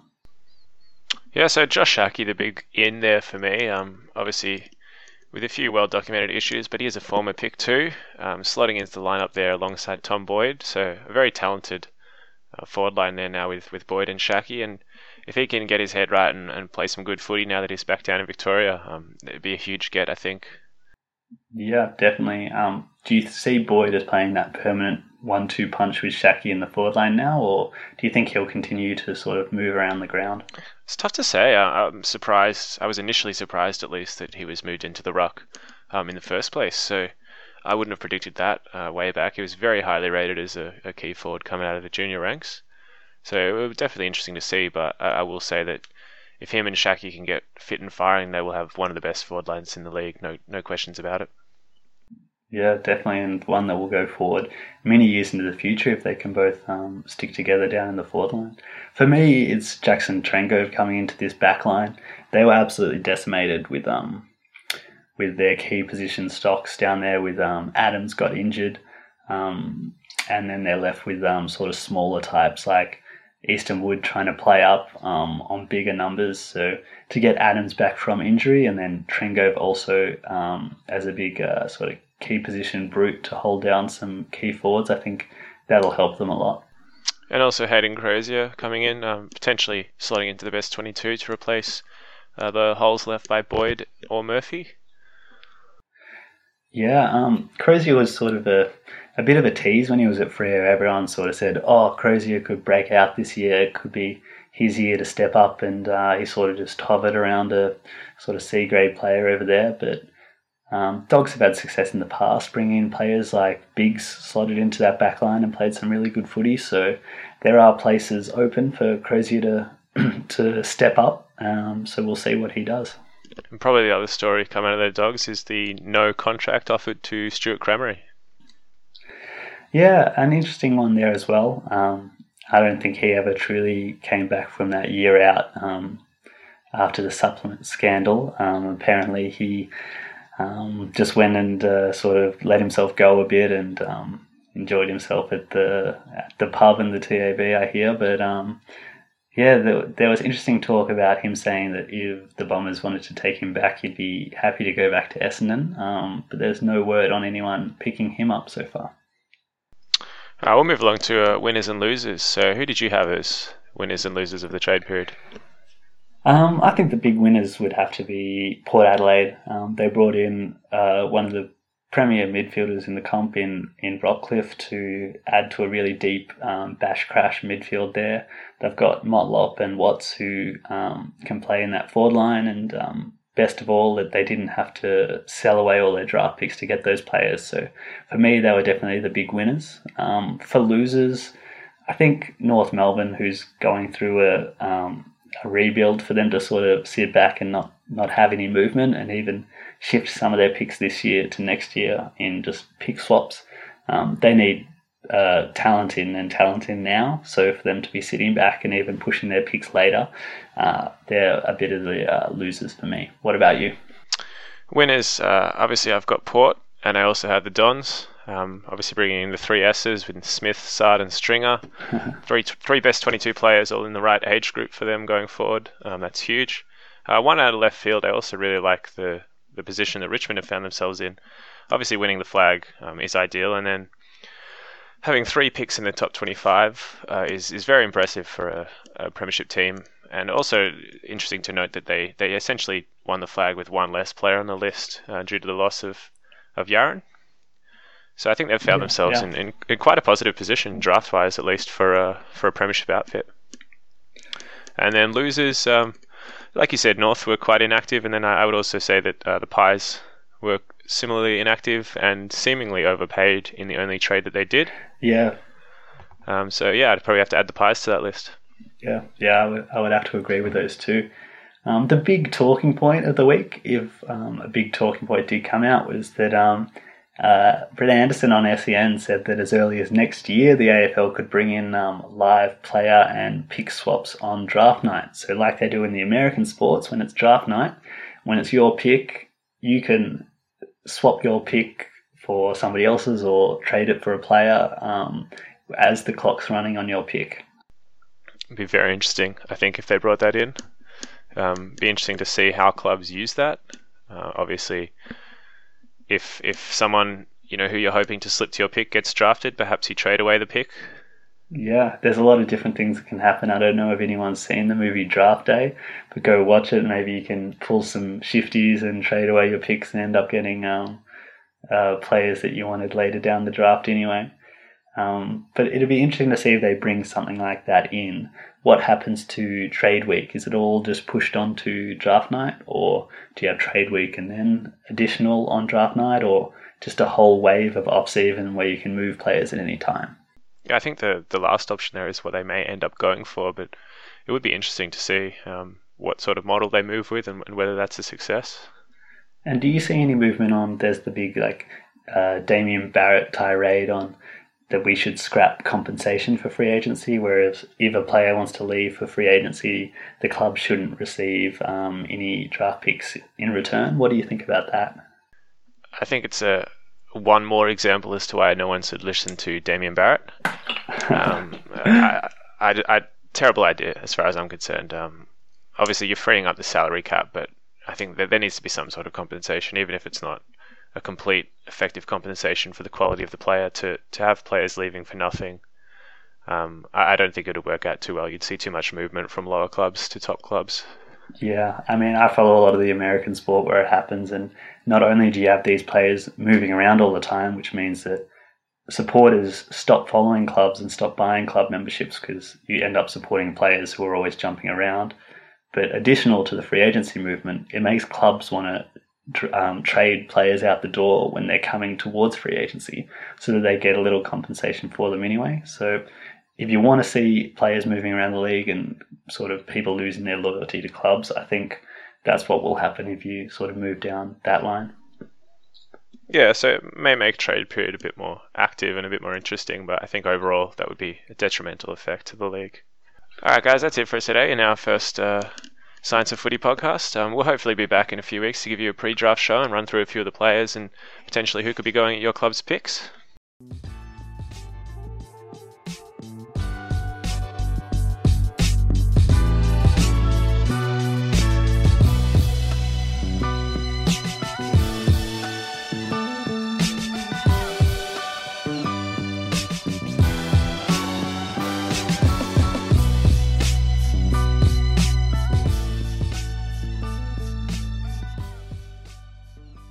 Yeah, so Josh Schache, the big in there for me. Um, obviously, with a few well documented issues, but he is a former pick too, um, slotting into the lineup there alongside Tom Boyd. So a very talented uh, forward line there now with, with Boyd and Schache. And if he can get his head right and, and play some good footy now that he's back down in Victoria, um, it'd be a huge get, I think. Yeah, definitely. Um, do you see Boyd as playing that permanent one-two punch with Schache in the forward line now, or do you think he'll continue to sort of move around the ground? It's tough to say. I, am surprised. I was initially surprised, at least, that he was moved into the ruck um, in the first place. So I wouldn't have predicted that uh, way back. He was very highly rated as a, a, key forward coming out of the junior ranks. So it was definitely interesting to see. But I, I will say that if him and Schache can get fit and firing, they will have one of the best forward lines in the league. No, no questions about it. Yeah, definitely, and one that will go forward many years into the future if they can both um, stick together down in the forward line. For me, it's Jackson Trengove coming into this back line. They were absolutely decimated with um with their key position stocks down there. With um, Adams got injured, um, and then they're left with um, sort of smaller types like Easton Wood trying to play up um, on bigger numbers. So to get Adams back from injury, and then Trengove also um, as a big uh, sort of key position brute to hold down some key forwards, I think that'll help them a lot. And also Hayden Crozier coming in, um, potentially slotting into the best 22 to replace uh, the holes left by Boyd or Murphy. Yeah, um, Crozier was sort of a, a bit of a tease when he was at Freo. Everyone sort of said, oh, Crozier could break out this year. It could be his year to step up. And uh, he sort of just hovered around a sort of C grade player over there. But um, Dogs have had success in the past, bringing in players like Biggs slotted into that back line and played some really good footy. So there are places open for Crozier to to step up. Um, so we'll see what he does. And probably the other story coming out of the Dogs is the no contract offered to Stuart Crameri. Yeah, an interesting one there as well. Um, I don't think he ever truly came back from that year out um, after the supplement scandal. Um, apparently, he um, just went and uh, sort of let himself go a bit and um, enjoyed himself at the at the pub and the TAB. I hear, but um, yeah, there, there, was interesting talk about him saying that if the Bombers wanted to take him back, he'd be happy to go back to Essendon. But there's no word on anyone picking him up so far. Uh, we'll move along to uh, winners and losers. So, who did you have as winners and losers of the trade period? Um, I think the big winners would have to be Port Adelaide. Um, they brought in uh, one of the premier midfielders in the comp in, in Rockliff to add to a really deep um, bash crash midfield there. They've got Motlop and Watts who um, can play in that forward line, and um, best of all, that they didn't have to sell away all their draft picks to get those players. So for me, they were definitely the big winners. Um, for losers, I think North Melbourne, who's going through a um, a rebuild for them to sort of sit back and not, not have any movement and even shift some of their picks this year to next year in just pick swaps. Um, they need uh, talent in and talent in now. So for them to be sitting back and even pushing their picks later, uh, they're a bit of the uh, losers for me. What about you? Winners, uh, obviously, I've got Port and I also had the Dons. Um, obviously, bringing in the three S's with Smith, Saad, and Stringer. three three best 22 players, all in the right age group for them going forward. Um, that's huge. Uh, one out of left field, I also really like the the position that Richmond have found themselves in. Obviously, winning the flag um, is ideal, and then having three picks in the top 25 uh, is is very impressive for a, a, premiership team. And also interesting to note that they, they essentially won the flag with one less player on the list uh, due to the loss of of Yarran. So I think they've found yeah, themselves yeah. In, in, in, quite a positive position, draft wise at least, for a for a premiership outfit. And then losers, um, like you said, North were quite inactive, and then I, I would also say that uh, the Pies were similarly inactive and seemingly overpaid in the only trade that they did. Yeah. Um, so yeah, I'd probably have to add the Pies to that list. Yeah, yeah, I would, I would have to agree with those two. Um, the big talking point of the week, if um, a big talking point did come out, was that um, uh, Brett Anderson on SEN said that as early as next year, the AFL could bring in um, live player and pick swaps on draft night. So, like they do in the American sports, when it's draft night, when it's your pick, you can swap your pick for somebody else's or trade it for a player um, as the clock's running on your pick. It'd be very interesting, I think, if they brought that in. Um, be interesting to see how clubs use that. Uh, obviously, if if someone you know who you're hoping to slip to your pick gets drafted, perhaps you trade away the pick. Yeah, there's a lot of different things that can happen. I don't know if anyone's seen the movie Draft Day, but go watch it. Maybe you can pull some shifties and trade away your picks and end up getting um, uh, players that you wanted later down the draft anyway. Um, but it'd be interesting to see if they bring something like that in. What happens to trade week? Is it all just pushed on to draft night, or do you have trade week and then additional on draft night, or just a whole wave of off season where you can move players at any time? Yeah, I think the the last option there is what they may end up going for, but it would be interesting to see um, what sort of model they move with and, and, whether that's a success. And do you see any movement on? There's the big like uh, Damien Barrett tirade on that we should scrap compensation for free agency, whereas if a player wants to leave for free agency, the club shouldn't receive um, any draft picks in return. What do you think about that? I think it's a one more example as to why no one should listen to Damien Barrett. Um, I, I, I, terrible idea as far as I'm concerned. Um, obviously, you're freeing up the salary cap, but I think that there needs to be some sort of compensation, even if it's not a complete effective compensation for the quality of the player to, to have players leaving for nothing. Um, I, I, don't think it would work out too well. You'd see too much movement from lower clubs to top clubs. Yeah, I mean, I follow a lot of the American sport where it happens, and not only do you have these players moving around all the time, which means that supporters stop following clubs and stop buying club memberships because you end up supporting players who are always jumping around. But additional to the free agency movement, it makes clubs want to um, trade players out the door when they're coming towards free agency so that they get a little compensation for them anyway. So if you want to see players moving around the league and sort of people losing their loyalty to clubs, I think that's what will happen if you sort of move down that line. Yeah, so it may make trade period a bit more active and a bit more interesting, but I think overall that would be a detrimental effect to the league. All right, guys, that's it for us today in our first uh, Science of Footy podcast. Um, we'll hopefully be back in a few weeks to give you a pre draft show and run through a few of the players and potentially who could be going at your club's picks.